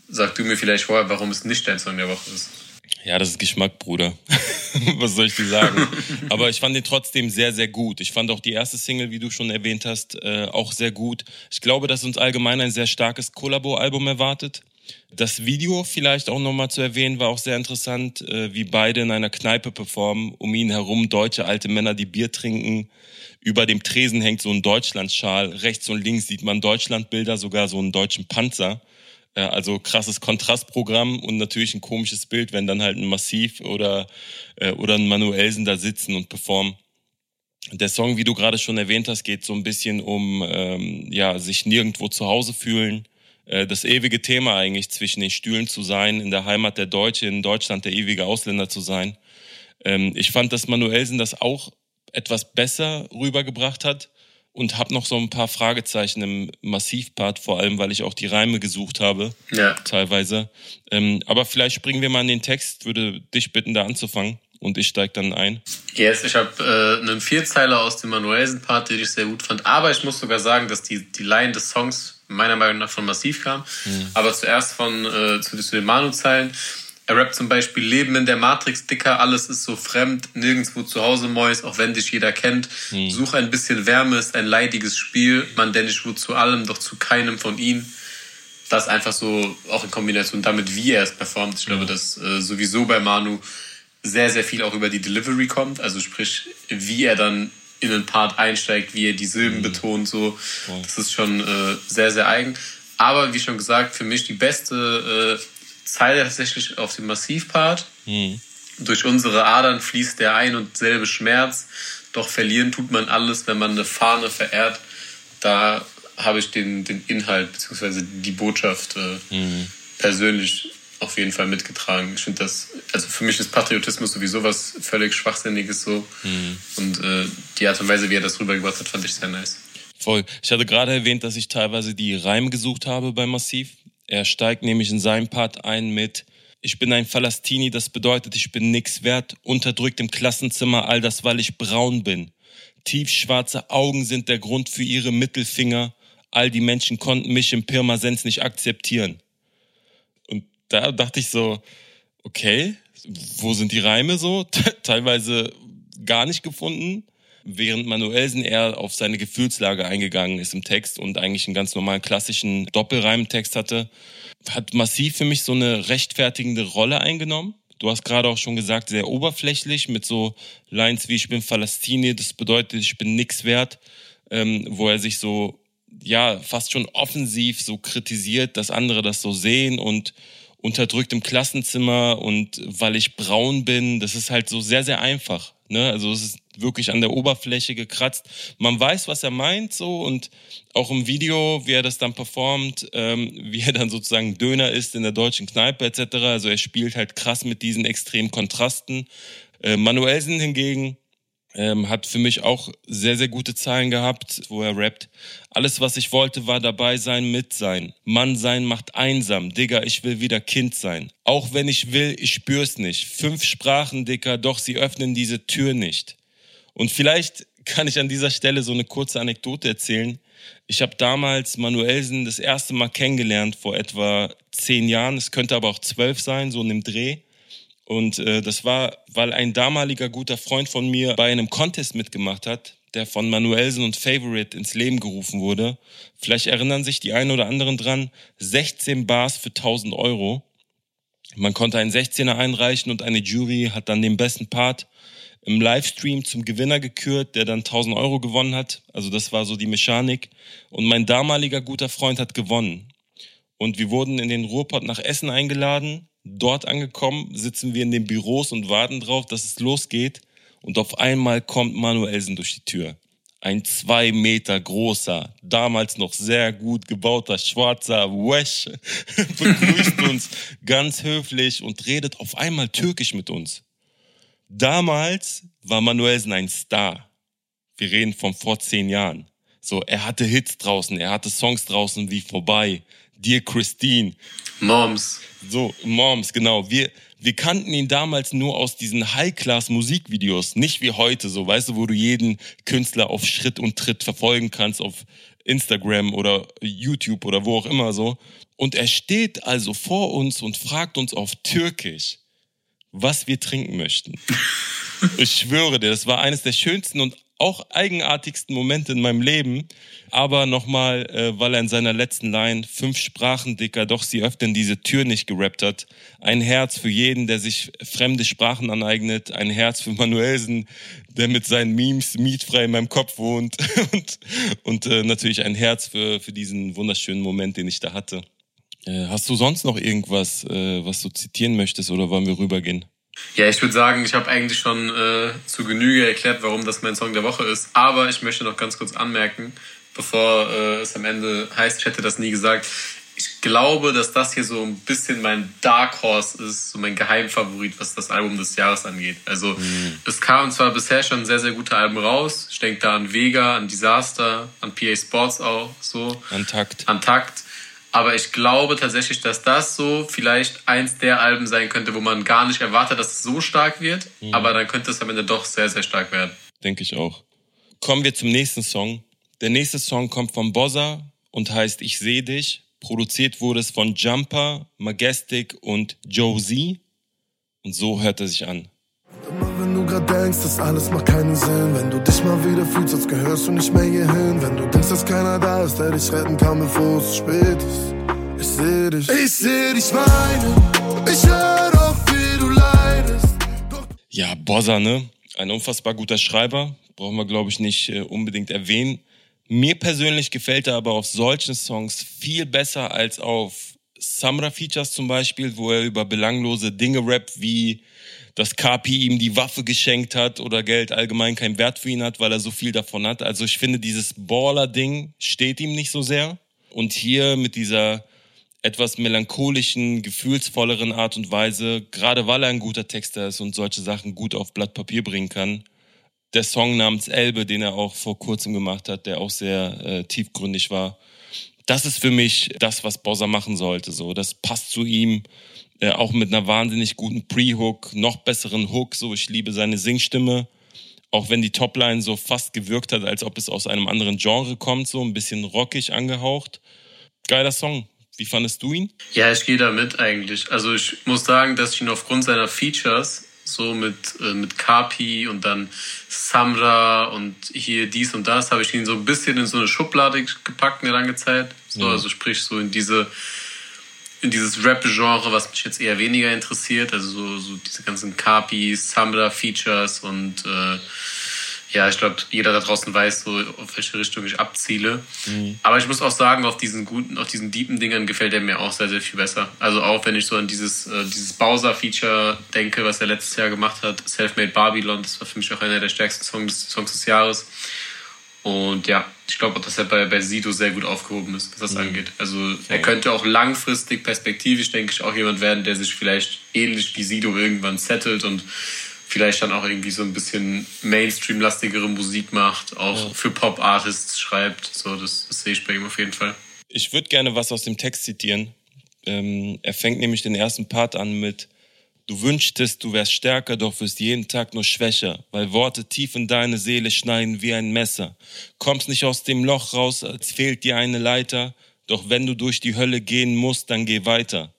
sag du mir vielleicht vorher, warum es nicht dein Song der Woche ist. Ja, das ist Geschmack, Bruder. Was soll ich dir sagen? Aber ich fand ihn trotzdem sehr, sehr gut. Ich fand auch die erste Single, wie du schon erwähnt hast, äh, auch sehr gut. Ich glaube, dass uns allgemein ein sehr starkes Kollabo-Album erwartet. Das Video vielleicht auch nochmal zu erwähnen, war auch sehr interessant, äh, wie beide in einer Kneipe performen. Um ihn herum deutsche alte Männer, die Bier trinken. Über dem Tresen hängt so ein Deutschlandschal. Rechts und links sieht man Deutschlandbilder, sogar so einen deutschen Panzer. Also krasses Kontrastprogramm und natürlich ein komisches Bild, wenn dann halt ein Massiv oder, äh, oder ein Manuelsen da sitzen und performen. Der Song, wie du gerade schon erwähnt hast, geht so ein bisschen um ähm, ja, sich nirgendwo zu Hause fühlen. Äh, das ewige Thema eigentlich zwischen den Stühlen zu sein, in der Heimat der Deutsche, in Deutschland der ewige Ausländer zu sein. Ähm, ich fand, dass Manuelsen das auch etwas besser rübergebracht hat und habe noch so ein paar Fragezeichen im Massivpart, vor allem weil ich auch die Reime gesucht habe, Ja. teilweise. Ähm, aber vielleicht springen wir mal in den Text, würde dich bitten, da anzufangen und ich steig dann ein. Yes, ich habe äh, einen Vierzeiler aus dem Manuelsen-Part, den ich sehr gut fand. Aber ich muss sogar sagen, dass die, die Line des Songs meiner Meinung nach von Massiv kam. Aber zuerst von äh, zu, zu den Manu-Zeilen. Er rappt zum Beispiel Leben in der Matrix, Dicker, alles ist so fremd, nirgendwo zu Hause Mäus, auch wenn dich jeder kennt. Such ein bisschen Wärme, ist ein leidiges Spiel, man, denn ich wurde zu allem, doch zu keinem von ihnen. Das einfach so, auch in Kombination damit, wie er es performt. Ich glaube, dass äh, sowieso bei Manu sehr, sehr viel auch über die Delivery kommt. Also sprich, wie er dann in den Part einsteigt, wie er die Silben mhm. betont, so. Das ist schon äh, sehr, sehr eigen. Aber wie schon gesagt, für mich die beste äh, Zeile tatsächlich auf dem Massivpart. Mhm. Durch unsere Adern fließt der ein und selbe Schmerz. Doch verlieren tut man alles, wenn man eine Fahne verehrt. Da habe ich den, den Inhalt bzw. die Botschaft äh, mhm. persönlich auf jeden Fall mitgetragen. Ich finde das, also für mich ist Patriotismus sowieso was völlig Schwachsinniges so. Mhm. Und äh, die Art und Weise, wie er das rübergebracht hat, fand ich sehr nice. Voll. Ich hatte gerade erwähnt, dass ich teilweise die Reime gesucht habe bei Massiv. Er steigt nämlich in seinem Part ein mit Ich bin ein Falastini, das bedeutet, ich bin nix wert, unterdrückt im Klassenzimmer, all das, weil ich braun bin. Tiefschwarze Augen sind der Grund für ihre Mittelfinger. All die Menschen konnten mich im Pirmasens nicht akzeptieren da dachte ich so, okay, wo sind die Reime so? Teilweise gar nicht gefunden, während Manuelsen eher auf seine Gefühlslage eingegangen ist im Text und eigentlich einen ganz normalen klassischen Doppelreimtext hatte, hat massiv für mich so eine rechtfertigende Rolle eingenommen. Du hast gerade auch schon gesagt, sehr oberflächlich mit so Lines wie ich bin Falastini, das bedeutet, ich bin nix wert, ähm, wo er sich so, ja, fast schon offensiv so kritisiert, dass andere das so sehen und unterdrückt im Klassenzimmer und weil ich braun bin, das ist halt so sehr, sehr einfach. Ne? Also es ist wirklich an der Oberfläche gekratzt. Man weiß, was er meint so und auch im Video, wie er das dann performt, ähm, wie er dann sozusagen Döner ist in der deutschen Kneipe etc. Also er spielt halt krass mit diesen extremen Kontrasten. Äh, Manuelsen hingegen ähm, hat für mich auch sehr, sehr gute Zahlen gehabt, wo er rappt. Alles, was ich wollte, war dabei sein, mit sein. Mann sein macht einsam. Digga, ich will wieder Kind sein. Auch wenn ich will, ich spür's nicht. Fünf Sprachen, Dicker, doch sie öffnen diese Tür nicht. Und vielleicht kann ich an dieser Stelle so eine kurze Anekdote erzählen. Ich habe damals Manuelsen das erste Mal kennengelernt vor etwa zehn Jahren. Es könnte aber auch zwölf sein, so in dem Dreh. Und äh, das war, weil ein damaliger guter Freund von mir bei einem Contest mitgemacht hat, der von Manuelsen und Favorite ins Leben gerufen wurde. Vielleicht erinnern sich die einen oder anderen dran. 16 Bars für 1000 Euro. Man konnte einen 16er einreichen und eine Jury hat dann den besten Part im Livestream zum Gewinner gekürt, der dann 1000 Euro gewonnen hat. Also das war so die Mechanik. Und mein damaliger guter Freund hat gewonnen. Und wir wurden in den Ruhrpott nach Essen eingeladen Dort angekommen sitzen wir in den Büros und warten drauf, dass es losgeht. Und auf einmal kommt Manuelsen durch die Tür. Ein zwei Meter großer, damals noch sehr gut gebauter schwarzer Wesh begrüßt uns ganz höflich und redet auf einmal türkisch mit uns. Damals war Manuelsen ein Star. Wir reden von vor zehn Jahren. So, er hatte Hits draußen, er hatte Songs draußen wie Vorbei, Dear Christine. Moms. So, Moms, genau. Wir, wir kannten ihn damals nur aus diesen High-Class-Musikvideos, nicht wie heute, so, weißt du, wo du jeden Künstler auf Schritt und Tritt verfolgen kannst, auf Instagram oder YouTube oder wo auch immer so. Und er steht also vor uns und fragt uns auf Türkisch, was wir trinken möchten. Ich schwöre dir, das war eines der schönsten und auch eigenartigsten Momente in meinem Leben. Aber nochmal, äh, weil er in seiner letzten Line fünf Sprachen dicker, doch sie öffnen diese Tür nicht gerappt hat. Ein Herz für jeden, der sich fremde Sprachen aneignet. Ein Herz für Manuelsen, der mit seinen Memes mietfrei in meinem Kopf wohnt. und und äh, natürlich ein Herz für, für diesen wunderschönen Moment, den ich da hatte. Äh, hast du sonst noch irgendwas, äh, was du zitieren möchtest oder wollen wir rübergehen? Ja, ich würde sagen, ich habe eigentlich schon äh, zu Genüge erklärt, warum das mein Song der Woche ist. Aber ich möchte noch ganz kurz anmerken, bevor äh, es am Ende heißt, ich hätte das nie gesagt. Ich glaube, dass das hier so ein bisschen mein Dark Horse ist, so mein Geheimfavorit, was das Album des Jahres angeht. Also mhm. es kam zwar bisher schon sehr, sehr gute Alben raus. Ich denke da an Vega, an Disaster, an PA Sports auch so. An Takt. An Takt. Aber ich glaube tatsächlich, dass das so vielleicht eins der Alben sein könnte, wo man gar nicht erwartet, dass es so stark wird. Mhm. Aber dann könnte es am Ende doch sehr, sehr stark werden. Denke ich auch. Kommen wir zum nächsten Song. Der nächste Song kommt von Bossa und heißt Ich seh dich. Produziert wurde es von Jumper, Majestic und Joe Z. Und so hört er sich an. Grad denkst, das alles macht keinen Sinn. Wenn du dich mal wieder fühlst, als gehörst du nicht mehr hierhin. Wenn du denkst, dass keiner da ist, der dich retten kann, bevor es spät ist. Ich seh dich, ich seh dich weinen. Ich hör doch, wie du leidest. Ja, Bossa, ne? Ein unfassbar guter Schreiber. Brauchen wir, glaube ich, nicht äh, unbedingt erwähnen. Mir persönlich gefällt er aber auf solchen Songs viel besser als auf Samra-Features zum Beispiel, wo er über belanglose Dinge rappt, wie dass Kapi ihm die Waffe geschenkt hat oder Geld allgemein keinen Wert für ihn hat, weil er so viel davon hat. Also ich finde, dieses Baller-Ding steht ihm nicht so sehr. Und hier mit dieser etwas melancholischen, gefühlsvolleren Art und Weise, gerade weil er ein guter Texter ist und solche Sachen gut auf Blatt Papier bringen kann. Der Song namens Elbe, den er auch vor kurzem gemacht hat, der auch sehr äh, tiefgründig war. Das ist für mich das, was Bowser machen sollte. So, das passt zu ihm, äh, auch mit einer wahnsinnig guten Pre-Hook, noch besseren Hook. So, ich liebe seine Singstimme. Auch wenn die Topline so fast gewirkt hat, als ob es aus einem anderen Genre kommt, so ein bisschen rockig angehaucht. Geiler Song. Wie fandest du ihn? Ja, ich gehe da mit eigentlich. Also ich muss sagen, dass ich ihn aufgrund seiner Features so mit, äh, mit Kapi und dann Samra und hier dies und das, habe ich ihn so ein bisschen in so eine Schublade gepackt in der lange Zeit. So, ja. Also sprich so in diese in dieses Rap-Genre, was mich jetzt eher weniger interessiert, also so, so diese ganzen Kapis, Samra-Features und äh, ja, ich glaube, jeder da draußen weiß so, auf welche Richtung ich abziele. Mhm. Aber ich muss auch sagen, auf diesen guten, auf diesen deepen Dingern gefällt er mir auch sehr, sehr viel besser. Also auch wenn ich so an dieses, äh, dieses Bowser-Feature denke, was er letztes Jahr gemacht hat, Selfmade Babylon, das war für mich auch einer der stärksten Songs, Songs des Jahres. Und ja, ich glaube auch, dass er bei, bei Sido sehr gut aufgehoben ist, was das mhm. angeht. Also er könnte auch langfristig, perspektivisch, denke ich, auch jemand werden, der sich vielleicht ähnlich wie Sido irgendwann settelt und vielleicht dann auch irgendwie so ein bisschen Mainstream-lastigere Musik macht, auch ja. für Pop-Artists schreibt. So, das, das, sehe ich bei ihm auf jeden Fall. Ich würde gerne was aus dem Text zitieren. Ähm, er fängt nämlich den ersten Part an mit Du wünschtest, du wärst stärker, doch wirst jeden Tag nur schwächer, weil Worte tief in deine Seele schneiden wie ein Messer. Kommst nicht aus dem Loch raus, als fehlt dir eine Leiter, doch wenn du durch die Hölle gehen musst, dann geh weiter.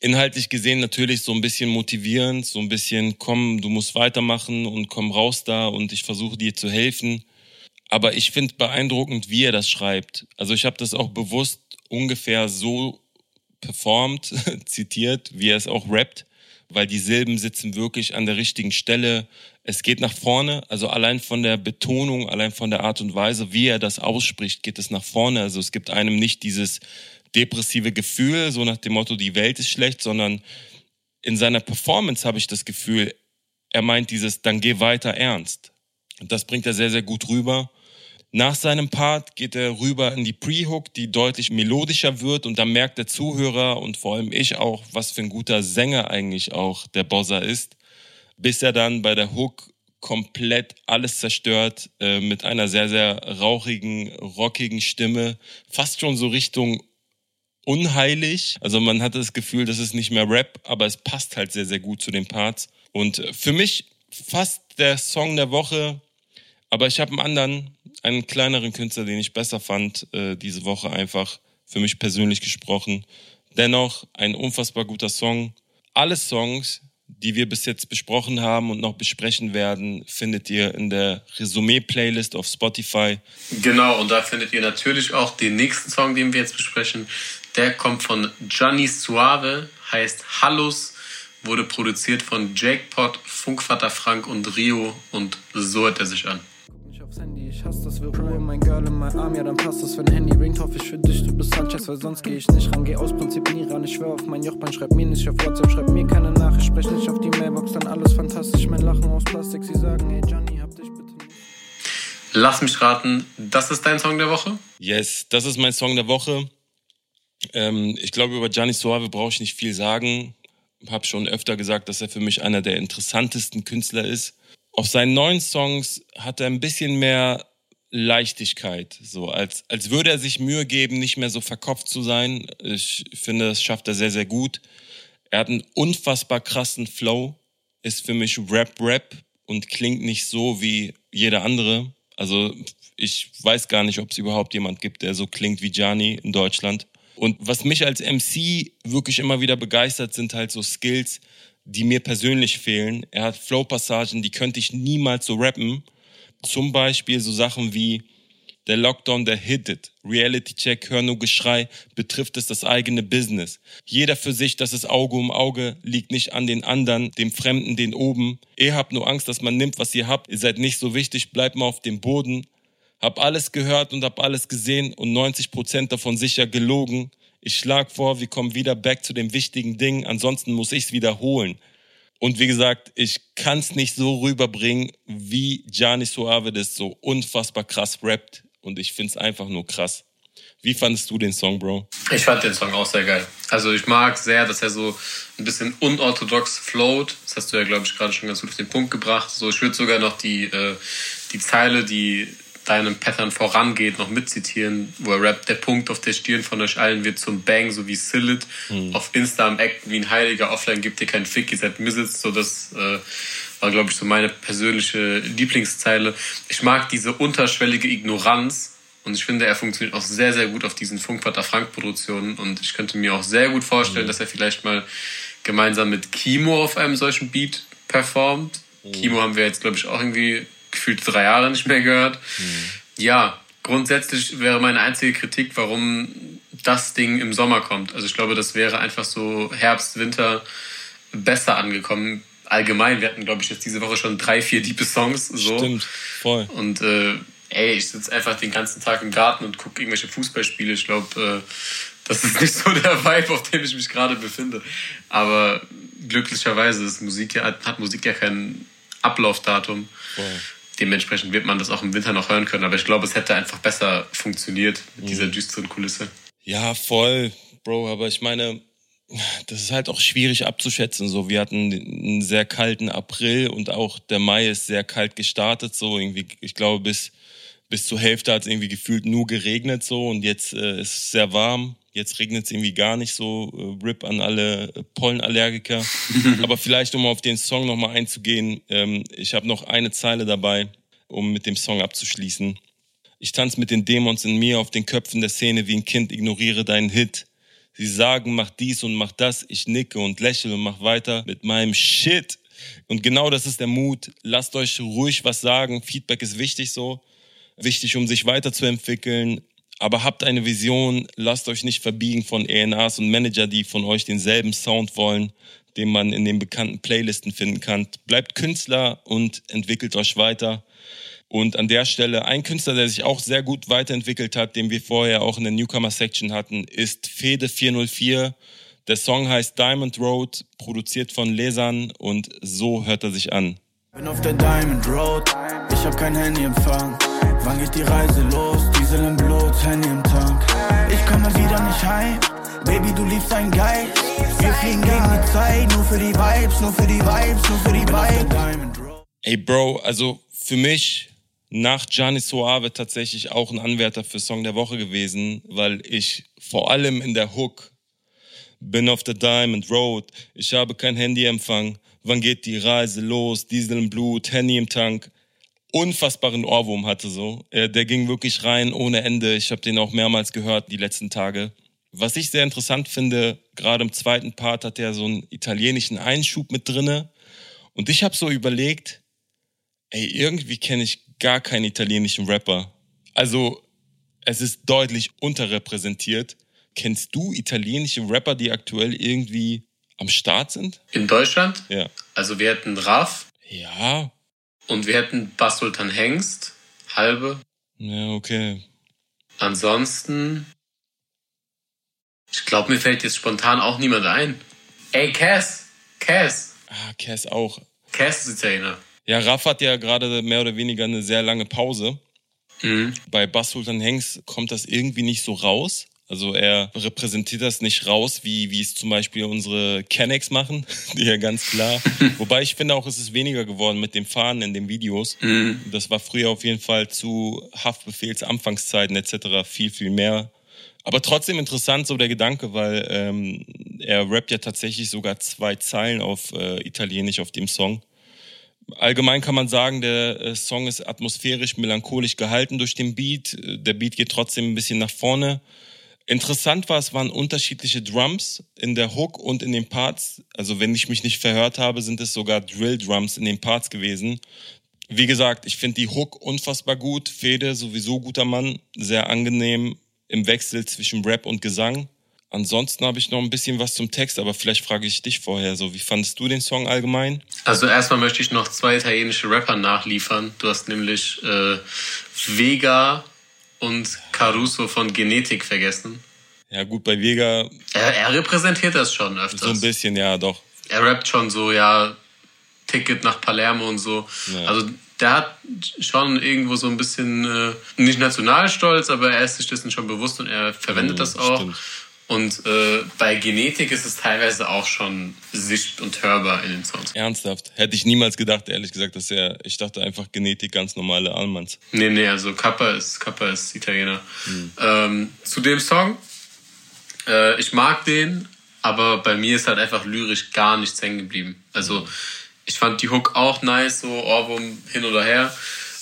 Inhaltlich gesehen natürlich so ein bisschen motivierend, so ein bisschen, komm, du musst weitermachen und komm raus da und ich versuche dir zu helfen. Aber ich finde beeindruckend, wie er das schreibt. Also ich habe das auch bewusst ungefähr so performt, zitiert, wie er es auch rappt weil die Silben sitzen wirklich an der richtigen Stelle. Es geht nach vorne, also allein von der Betonung, allein von der Art und Weise, wie er das ausspricht, geht es nach vorne. Also es gibt einem nicht dieses depressive Gefühl, so nach dem Motto, die Welt ist schlecht, sondern in seiner Performance habe ich das Gefühl, er meint dieses, dann geh weiter ernst. Und das bringt er sehr, sehr gut rüber. Nach seinem Part geht er rüber in die Pre-Hook, die deutlich melodischer wird und dann merkt der Zuhörer und vor allem ich auch, was für ein guter Sänger eigentlich auch der Bossa ist, bis er dann bei der Hook komplett alles zerstört äh, mit einer sehr, sehr rauchigen, rockigen Stimme, fast schon so Richtung unheilig. Also man hat das Gefühl, das ist nicht mehr Rap, aber es passt halt sehr, sehr gut zu den Parts. Und für mich fast der Song der Woche, aber ich habe einen anderen, einen kleineren Künstler, den ich besser fand, äh, diese Woche einfach für mich persönlich gesprochen. Dennoch ein unfassbar guter Song. Alle Songs, die wir bis jetzt besprochen haben und noch besprechen werden, findet ihr in der Resümee-Playlist auf Spotify. Genau, und da findet ihr natürlich auch den nächsten Song, den wir jetzt besprechen. Der kommt von Gianni Suave, heißt Hallus, wurde produziert von Jake Pot, Funkvater Frank und Rio und so hört er sich an aufs Handy. Ich hasse das, wir Pro mein Girl in mein Arm, ja dann passt das, wenn Handy ringt, hoffe ich für dich, du bist Sanchez, weil sonst geh ich nicht ran, geh aus Prinzip nie ran, ich schwör auf mein Jochbein, schreib mir nicht auf WhatsApp, schreib mir keine Nachricht, sprech nicht auf die Mailbox, dann alles fantastisch, mein Lachen aus Plastik, sie sagen, hey Johnny, hab dich bitte nicht. Lass mich raten, das ist dein Song der Woche? Yes, das ist mein Song der Woche. Ähm, ich glaube, über Gianni Suave brauche ich nicht viel sagen. Hab schon öfter gesagt, dass er für mich einer der interessantesten Künstler ist auf seinen neuen Songs hat er ein bisschen mehr Leichtigkeit, so als, als würde er sich Mühe geben, nicht mehr so verkopft zu sein. Ich finde, das schafft er sehr, sehr gut. Er hat einen unfassbar krassen Flow, ist für mich Rap-Rap und klingt nicht so wie jeder andere. Also ich weiß gar nicht, ob es überhaupt jemand gibt, der so klingt wie Gianni in Deutschland. Und was mich als MC wirklich immer wieder begeistert, sind halt so Skills, die mir persönlich fehlen. Er hat Flow-Passagen, die könnte ich niemals so rappen. Zum Beispiel so Sachen wie, Der Lockdown, der hittet. Reality Check, hör nur Geschrei, betrifft es das eigene Business. Jeder für sich, das ist Auge um Auge, liegt nicht an den anderen, dem Fremden, den oben. Ihr habt nur Angst, dass man nimmt, was ihr habt. Ihr seid nicht so wichtig, bleibt mal auf dem Boden. Hab alles gehört und hab alles gesehen und 90% davon sicher gelogen. Ich schlag vor, wir kommen wieder back zu dem wichtigen Ding, ansonsten muss ich's wiederholen. Und wie gesagt, ich kann's nicht so rüberbringen, wie Gianni Suave das so unfassbar krass rappt. Und ich find's einfach nur krass. Wie fandest du den Song, Bro? Ich fand den Song auch sehr geil. Also ich mag sehr, dass er so ein bisschen unorthodox float. Das hast du ja, glaube ich, gerade schon ganz gut auf den Punkt gebracht. So, ich würde sogar noch die, äh, die Zeile, die deinem Pattern vorangeht, noch mitzitieren, wo er rappt, der Punkt auf der Stirn von euch allen wird zum Bang, so wie Sillet Hm. auf Insta am Acten wie ein Heiliger, offline gibt dir keinen Fick, ihr seid Missels, so das äh, war, glaube ich, so meine persönliche Lieblingszeile. Ich mag diese unterschwellige Ignoranz und ich finde, er funktioniert auch sehr, sehr gut auf diesen Funkvater Frank Produktionen und ich könnte mir auch sehr gut vorstellen, dass er vielleicht mal gemeinsam mit Kimo auf einem solchen Beat performt. Kimo haben wir jetzt, glaube ich, auch irgendwie gefühlt drei Jahre nicht mehr gehört. Ja, grundsätzlich wäre meine einzige Kritik, warum das Ding im Sommer kommt. Also ich glaube, das wäre einfach so Herbst, Winter besser angekommen. Allgemein, wir hatten, glaube ich, jetzt diese Woche schon drei, vier diepe Songs. So. Stimmt, voll. Und äh, ey, ich sitze einfach den ganzen Tag im Garten und gucke irgendwelche Fußballspiele. Ich glaube, äh, das ist nicht so der Vibe, auf dem ich mich gerade befinde. Aber glücklicherweise ist Musik ja, hat Musik ja kein Ablaufdatum. Voll. Dementsprechend wird man das auch im Winter noch hören können. Aber ich glaube, es hätte einfach besser funktioniert mit dieser düsteren Kulisse. Ja, voll, Bro, aber ich meine, das ist halt auch schwierig abzuschätzen. So, wir hatten einen sehr kalten April und auch der Mai ist sehr kalt gestartet. So, irgendwie, ich glaube, bis, bis zur Hälfte hat es irgendwie gefühlt nur geregnet so und jetzt äh, ist es sehr warm. Jetzt regnet es irgendwie gar nicht so. Äh, RIP an alle äh, Pollenallergiker. Aber vielleicht, um auf den Song nochmal einzugehen, ähm, ich habe noch eine Zeile dabei, um mit dem Song abzuschließen. Ich tanze mit den Dämons in mir auf den Köpfen der Szene wie ein Kind, ignoriere deinen Hit. Sie sagen, mach dies und mach das. Ich nicke und lächle und mach weiter mit meinem Shit. Und genau das ist der Mut. Lasst euch ruhig was sagen. Feedback ist wichtig so. Wichtig, um sich weiterzuentwickeln. Aber habt eine Vision. Lasst euch nicht verbiegen von ENAs und Manager, die von euch denselben Sound wollen, den man in den bekannten Playlisten finden kann. Bleibt Künstler und entwickelt euch weiter. Und an der Stelle ein Künstler, der sich auch sehr gut weiterentwickelt hat, den wir vorher auch in der Newcomer-Section hatten, ist Fede 404. Der Song heißt Diamond Road, produziert von Lesan und so hört er sich an. Bin auf der Diamond Road, ich hab kein Handyempfang. Wann geht die Reise los? Diesel im Blut, Handy im Tank. Ich komme wieder nicht heim. Baby, du liebst deinen Geist. Wir fliegen gegen die Zeit, nur für die Vibes, nur für die Vibes, nur für die Vibes. Diamond Road. Ey, Bro, also für mich nach Gianni Suave tatsächlich auch ein Anwärter für Song der Woche gewesen, weil ich vor allem in der Hook bin auf der Diamond Road, ich habe kein Handyempfang, wann geht die Reise los, Diesel im Blut, Handy im Tank, unfassbaren Ohrwurm hatte so. Äh, Der ging wirklich rein ohne Ende. Ich habe den auch mehrmals gehört die letzten Tage. Was ich sehr interessant finde, gerade im zweiten Part hat er so einen italienischen Einschub mit drinne. Und ich habe so überlegt, ey, irgendwie kenne ich gar keinen italienischen Rapper. Also, es ist deutlich unterrepräsentiert. Kennst du italienische Rapper, die aktuell irgendwie am Start sind? In Deutschland, Ja. also wir hätten Raff Ja. Und wir hätten Bas Sultan Hengst, halbe. Ja, okay. Ansonsten, ich glaube, mir fällt jetzt spontan auch niemand ein. Ey, Cass, Cass, Ah, Cass auch. Cass ist Italiener. Ja, Raff hat ja gerade mehr oder weniger eine sehr lange Pause. Mhm. Bei Bass Sultan Hengst kommt das irgendwie nicht so raus. Also er repräsentiert das nicht raus, wie, wie es zum Beispiel unsere Kennex machen, die ja ganz klar. Wobei ich finde auch, es ist weniger geworden mit dem Fahren in den Videos. Das war früher auf jeden Fall zu Haftbefehls Anfangszeiten etc. viel, viel mehr. Aber trotzdem interessant so der Gedanke, weil ähm, er rappt ja tatsächlich sogar zwei Zeilen auf äh, Italienisch auf dem Song. Allgemein kann man sagen, der äh, Song ist atmosphärisch, melancholisch gehalten durch den Beat. Äh, Der Beat geht trotzdem ein bisschen nach vorne. Interessant war, es waren unterschiedliche Drums in der Hook und in den Parts. Also wenn ich mich nicht verhört habe, sind es sogar Drill-Drums in den Parts gewesen. Wie gesagt, ich finde die Hook unfassbar gut. Fede sowieso guter Mann, sehr angenehm im Wechsel zwischen Rap und Gesang. Ansonsten habe ich noch ein bisschen was zum Text, aber vielleicht frage ich dich vorher so, wie fandest du den Song allgemein? Also erstmal möchte ich noch zwei italienische Rapper nachliefern. Du hast nämlich äh, Vega und Caruso von Genetik vergessen. Ja gut, bei Vega... Er, er repräsentiert das schon öfters. So ein bisschen, ja doch. Er rappt schon so, ja, Ticket nach Palermo und so. Ja. Also der hat schon irgendwo so ein bisschen, äh, nicht Nationalstolz, aber er ist sich dessen schon bewusst und er verwendet mhm, das auch. Stimmt. Und äh, bei Genetik ist es teilweise auch schon sicht- und hörbar in den Songs. Ernsthaft? Hätte ich niemals gedacht, ehrlich gesagt, dass er, ich dachte einfach Genetik ganz normale Allmanns. Nee, nee, also Kappa ist, Kappa ist Italiener. Hm. Ähm, zu dem Song, äh, ich mag den, aber bei mir ist halt einfach lyrisch gar nichts hängen geblieben. Also ich fand die Hook auch nice, so Ohrwurm hin oder her.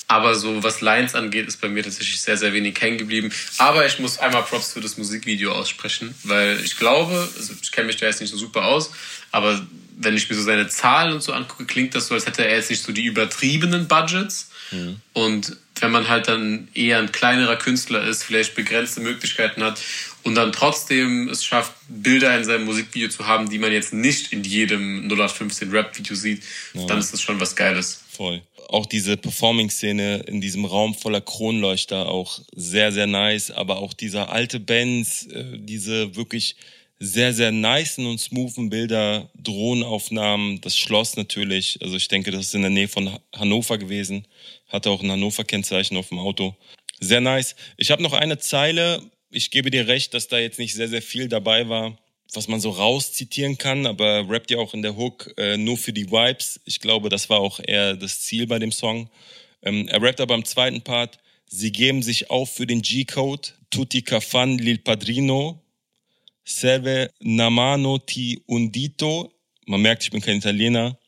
Aber so was Lines angeht, ist bei mir tatsächlich sehr, sehr wenig hängen geblieben. Aber ich muss einmal Props für das Musikvideo aussprechen, weil ich glaube, also ich kenne mich da jetzt nicht so super aus, aber wenn ich mir so seine Zahlen und so angucke, klingt das so, als hätte er jetzt nicht so die übertriebenen Budgets. Mhm. Und wenn man halt dann eher ein kleinerer Künstler ist, vielleicht begrenzte Möglichkeiten hat und dann trotzdem es schafft, Bilder in seinem Musikvideo zu haben, die man jetzt nicht in jedem 0815 Rap-Video sieht, ja. dann ist das schon was Geiles. Voll auch diese Performing-Szene in diesem Raum voller Kronleuchter auch sehr, sehr nice. Aber auch dieser alte Benz, äh, diese wirklich sehr, sehr niceen und smoothen Bilder, Drohnenaufnahmen, das Schloss natürlich. Also ich denke, das ist in der Nähe von Hannover gewesen. Hatte auch ein Hannover-Kennzeichen auf dem Auto. Sehr nice. Ich habe noch eine Zeile. Ich gebe dir recht, dass da jetzt nicht sehr, sehr viel dabei war was man so rauszitieren kann, aber rappt ja auch in der Hook äh, nur für die Vibes. Ich glaube, das war auch eher das Ziel bei dem Song. Ähm, er rappt aber im zweiten Part, sie geben sich auf für den G-Code, tutti cafan lil padrino, serve namano ti undito. Man merkt, ich bin kein Italiener.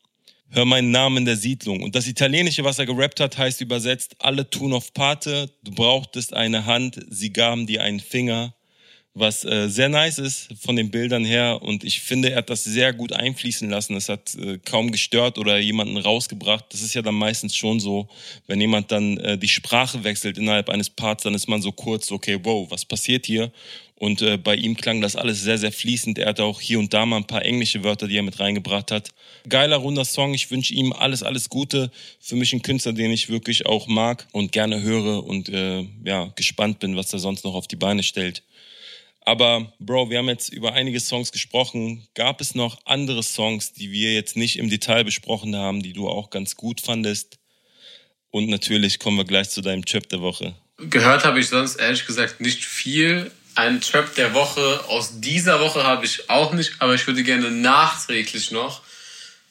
Hör meinen Namen in der Siedlung. Und das Italienische, was er gerappt hat, heißt übersetzt, alle tun auf Pate, du brauchtest eine Hand, sie gaben dir einen Finger was äh, sehr nice ist von den Bildern her und ich finde, er hat das sehr gut einfließen lassen. Es hat äh, kaum gestört oder jemanden rausgebracht. Das ist ja dann meistens schon so, wenn jemand dann äh, die Sprache wechselt innerhalb eines Parts, dann ist man so kurz, okay, wow, was passiert hier? Und äh, bei ihm klang das alles sehr, sehr fließend. Er hatte auch hier und da mal ein paar englische Wörter, die er mit reingebracht hat. Geiler, runder Song. Ich wünsche ihm alles, alles Gute. Für mich ein Künstler, den ich wirklich auch mag und gerne höre und äh, ja, gespannt bin, was er sonst noch auf die Beine stellt. Aber Bro, wir haben jetzt über einige Songs gesprochen. Gab es noch andere Songs, die wir jetzt nicht im Detail besprochen haben, die du auch ganz gut fandest? Und natürlich kommen wir gleich zu deinem Trap der Woche. Gehört habe ich sonst ehrlich gesagt nicht viel. Ein Trap der Woche aus dieser Woche habe ich auch nicht, aber ich würde gerne nachträglich noch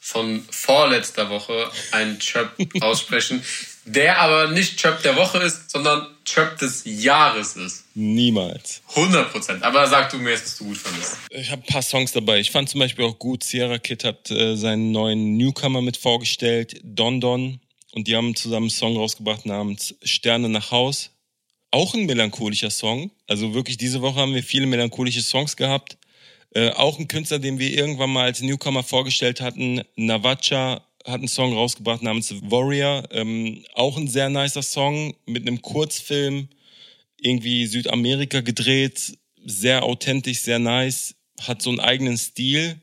von vorletzter Woche einen Trap aussprechen, der aber nicht Trap der Woche ist, sondern Trap des Jahres ist. Niemals. 100 Prozent. Aber sag du mir jetzt, was du gut fandest. Ich habe ein paar Songs dabei. Ich fand zum Beispiel auch gut, Sierra Kid hat äh, seinen neuen Newcomer mit vorgestellt, Don Don. Und die haben zusammen einen Song rausgebracht namens Sterne nach Haus. Auch ein melancholischer Song. Also wirklich, diese Woche haben wir viele melancholische Songs gehabt. Äh, auch ein Künstler, den wir irgendwann mal als Newcomer vorgestellt hatten, Navacha hat einen Song rausgebracht namens Warrior. Ähm, auch ein sehr nicer Song mit einem Kurzfilm, irgendwie Südamerika gedreht, sehr authentisch, sehr nice, hat so einen eigenen Stil.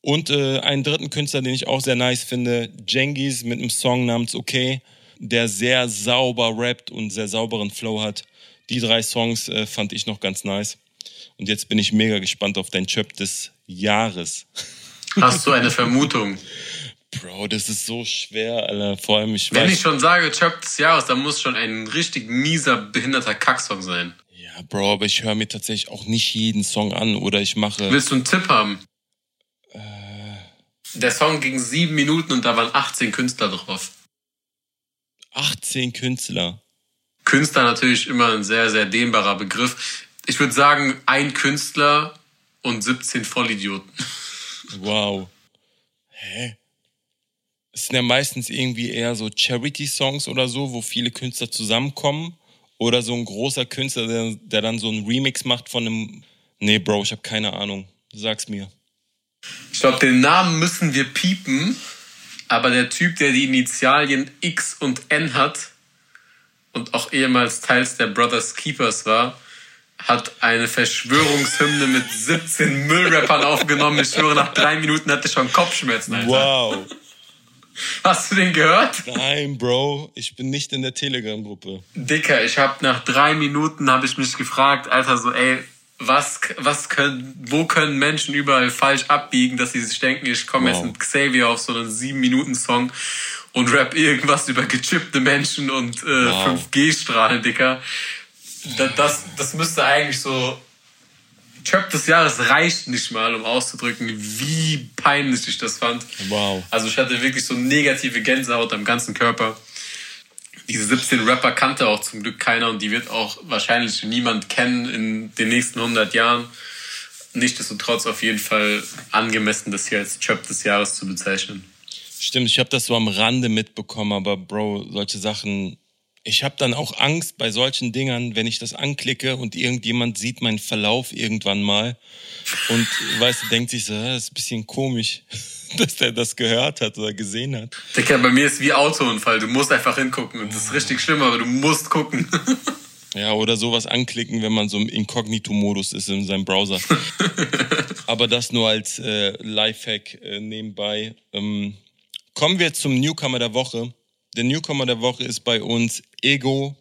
Und äh, einen dritten Künstler, den ich auch sehr nice finde, Jengis mit einem Song namens Okay, der sehr sauber rappt und sehr sauberen Flow hat. Die drei Songs äh, fand ich noch ganz nice. Und jetzt bin ich mega gespannt auf dein Chöp des Jahres. Hast du eine Vermutung? Bro, das ist so schwer, Alter. Vor allem, ich Wenn weiß, ich schon sage, Chöp des Jahres, dann muss schon ein richtig mieser, behinderter Kacksong sein. Ja, Bro, aber ich höre mir tatsächlich auch nicht jeden Song an oder ich mache. Willst du einen Tipp haben? Äh. Der Song ging sieben Minuten und da waren 18 Künstler drauf. 18 Künstler. Künstler natürlich immer ein sehr, sehr dehnbarer Begriff. Ich würde sagen, ein Künstler und 17 Vollidioten. Wow. Hä? Es sind ja meistens irgendwie eher so Charity-Songs oder so, wo viele Künstler zusammenkommen. Oder so ein großer Künstler, der, der dann so einen Remix macht von einem. Nee, Bro, ich habe keine Ahnung. Sag's mir. Ich glaube, den Namen müssen wir piepen. Aber der Typ, der die Initialien X und N hat und auch ehemals Teils der Brothers Keepers war, hat eine Verschwörungshymne mit 17 Müllrappern aufgenommen. Ich schwöre, nach drei Minuten hatte ich schon Kopfschmerzen. Alter. Wow. Hast du den gehört? Nein, Bro, ich bin nicht in der Telegram-Gruppe. Dicker, ich habe nach drei Minuten habe ich mich gefragt, Alter, so ey, was, was können, wo können Menschen überall falsch abbiegen, dass sie sich denken, ich komme Wow. jetzt mit Xavier auf so einen sieben Minuten Song und rap irgendwas über gechippte Menschen und äh, Wow. 5G-Strahlen, Dicker. Das, das, das müsste eigentlich so Trap des Jahres reicht nicht mal, um auszudrücken, wie peinlich ich das fand. Wow. Also ich hatte wirklich so negative Gänsehaut am ganzen Körper. Diese 17 Rapper kannte auch zum Glück keiner und die wird auch wahrscheinlich niemand kennen in den nächsten 100 Jahren. Nichtsdestotrotz auf jeden Fall angemessen, das hier als Trap des Jahres zu bezeichnen. Stimmt, ich habe das so am Rande mitbekommen, aber Bro, solche Sachen. Ich habe dann auch Angst bei solchen Dingern, wenn ich das anklicke und irgendjemand sieht meinen Verlauf irgendwann mal und weißt du, denkt sich so, "Hä, das ist ein bisschen komisch, dass der das gehört hat oder gesehen hat. Dicker, bei mir ist wie Autounfall. Du musst einfach hingucken. Und das ist richtig schlimm, aber du musst gucken. Ja, oder sowas anklicken, wenn man so im Inkognito-Modus ist in seinem Browser. Aber das nur als äh, Lifehack äh, nebenbei. Ähm, kommen wir zum Newcomer der Woche. Der Newcomer der Woche ist bei uns Ego.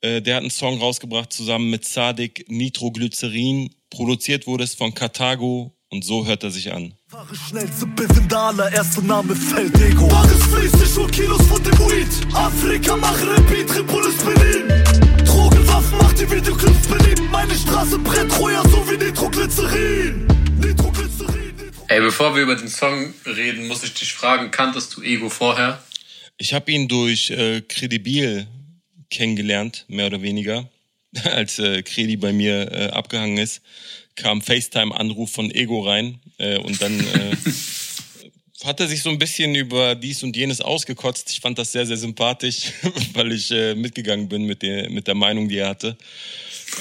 Äh, der hat einen Song rausgebracht zusammen mit Sadik Nitroglycerin. Produziert wurde es von Karthago und so hört er sich an. Fahre schnellste Bevindaler, erster Name fällt Ego. Bares fließig und Kilos von dem Weed. Afrika, Maghreb, Tripolis, Benin. Drogenwaffen macht die Videoclips beliebt. Meine Straße brennt Troja, so wie Nitroglycerin. Nitroglycerin, Nitro Ey, bevor wir über den Song reden, muss ich dich fragen, kanntest du Ego vorher? Ich habe ihn durch äh, Credibil kennengelernt, mehr oder weniger. Als äh, Credi bei mir äh, abgehangen ist, kam FaceTime-Anruf von Ego rein äh, und dann äh, hat er sich so ein bisschen über dies und jenes ausgekotzt. Ich fand das sehr, sehr sympathisch, weil ich äh, mitgegangen bin mit der, mit der Meinung, die er hatte.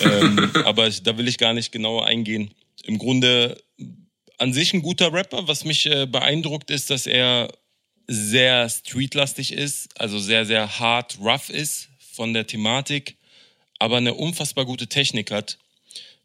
Ähm, aber ich, da will ich gar nicht genauer eingehen. Im Grunde an sich ein guter Rapper. Was mich äh, beeindruckt ist, dass er sehr streetlastig ist, also sehr, sehr hart, rough ist von der Thematik, aber eine unfassbar gute Technik hat.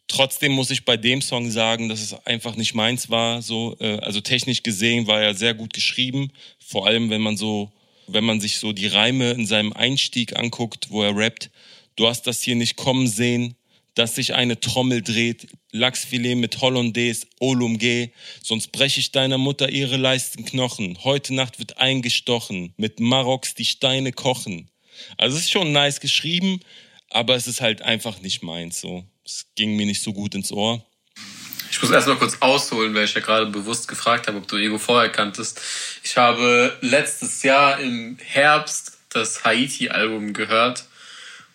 Trotzdem muss ich bei dem Song sagen, dass es einfach nicht meins war. So, äh, also technisch gesehen war er sehr gut geschrieben. Vor allem, wenn man so, wenn man sich so die Reime in seinem Einstieg anguckt, wo er rappt. Du hast das hier nicht kommen sehen, dass sich eine Trommel dreht, Lachsfilet mit Hollandaise, Olum G, sonst breche ich deiner Mutter ihre Leistenknochen. Heute Nacht wird eingestochen, mit Maroks die Steine kochen. Also es ist schon nice geschrieben, aber es ist halt einfach nicht meins so. Es ging mir nicht so gut ins Ohr. Ich muss erstmal kurz ausholen, weil ich ja gerade bewusst gefragt habe, ob du Ego vorher kanntest. Ich habe letztes Jahr im Herbst das Haiti-Album gehört.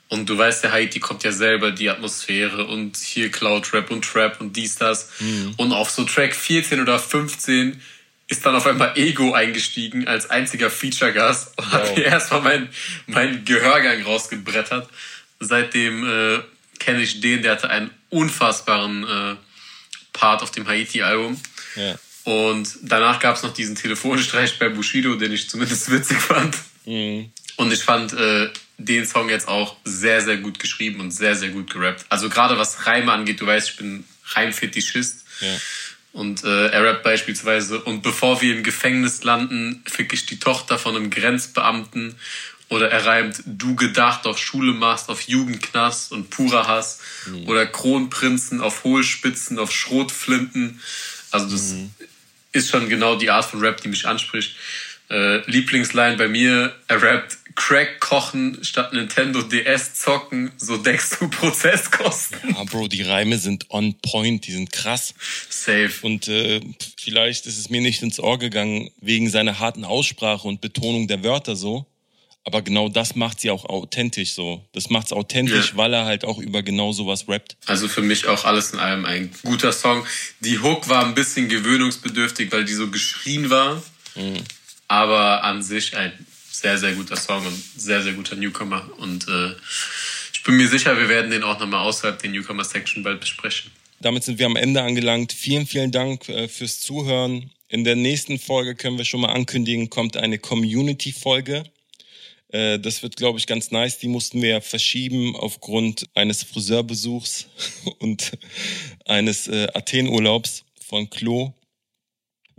Und du weißt ja, Haiti kommt ja selber die Atmosphäre und hier Cloud Rap und Trap und dies, das. Und auf so Track 14 oder 15 ist dann auf einmal Ego eingestiegen als einziger Feature-Gast und hat Wow. mir erstmal mein, mein Gehörgang rausgebrettert. Seitdem äh, kenne ich den, der hatte einen unfassbaren äh, Part auf dem Haiti-Album. Ja. Und danach gab es noch diesen Telefonstreich bei Bushido, den ich zumindest witzig fand. Und ich fand äh, den Song jetzt auch sehr, sehr gut geschrieben und sehr, sehr gut gerappt. Also gerade was Reime angeht, du weißt, ich bin Reimfetischist. Ja. Und äh, er rappt beispielsweise, und bevor wir im Gefängnis landen, fick ich die Tochter von einem Grenzbeamten. Oder er reimt, du gedacht auf Schule machst, auf Jugendknast und purer Hass. Oder Kronprinzen auf Hohlspitzen, auf Schrotflinten. Also das ist schon genau die Art von Rap, die mich anspricht. Äh, Lieblingsline bei mir, er rappt, Crack kochen statt Nintendo DS zocken, so deckst du Prozesskosten. Ah, Bro, die Reime sind on point, die sind krass. Safe. Und äh, vielleicht ist es mir nicht ins Ohr gegangen wegen seiner harten Aussprache und Betonung der Wörter so. Aber genau das macht sie auch authentisch so. Das macht's authentisch, Ja. weil er halt auch über genau sowas rappt. Also für mich auch alles in allem ein guter Song. Die Hook war ein bisschen gewöhnungsbedürftig, weil die so geschrien war. Aber an sich ein sehr, sehr guter Song und sehr, sehr guter Newcomer. Und äh, ich bin mir sicher, wir werden den auch nochmal außerhalb der Newcomer-Section bald besprechen. Damit sind wir am Ende angelangt. Vielen, vielen Dank äh, fürs Zuhören. In der nächsten Folge können wir schon mal ankündigen, kommt eine Community-Folge. Äh, das wird, glaube ich, ganz nice. Die mussten wir verschieben aufgrund eines Friseurbesuchs und eines äh, Athen-Urlaubs von Klo.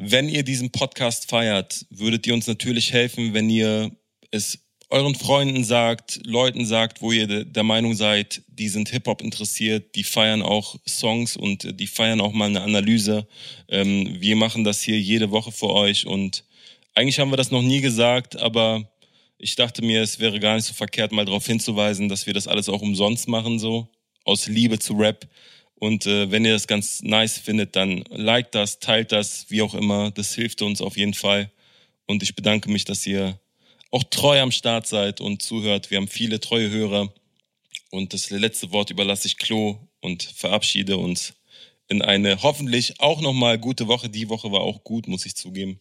Wenn ihr diesen Podcast feiert, würdet ihr uns natürlich helfen, wenn ihr es euren Freunden sagt, Leuten sagt, wo ihr der Meinung seid, die sind Hip-Hop interessiert, die feiern auch Songs und die feiern auch mal eine Analyse. Ähm, wir machen das hier jede Woche für euch und eigentlich haben wir das noch nie gesagt, aber ich dachte mir, es wäre gar nicht so verkehrt, mal darauf hinzuweisen, dass wir das alles auch umsonst machen, so aus Liebe zu Rap. Und äh, wenn ihr das ganz nice findet, dann liked das, teilt das, wie auch immer. Das hilft uns auf jeden Fall. Und ich bedanke mich, dass ihr auch treu am Start seid und zuhört. Wir haben viele treue Hörer. Und das letzte Wort überlasse ich Klo und verabschiede uns in eine hoffentlich auch nochmal gute Woche. Die Woche war auch gut, muss ich zugeben.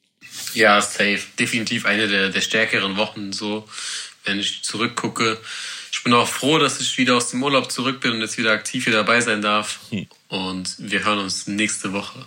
Ja, safe. Definitiv eine der, der stärkeren Wochen, so, wenn ich zurückgucke. Ich bin auch froh, dass ich wieder aus dem Urlaub zurück bin und jetzt wieder aktiv hier dabei sein darf. Hm. Und wir hören uns nächste Woche.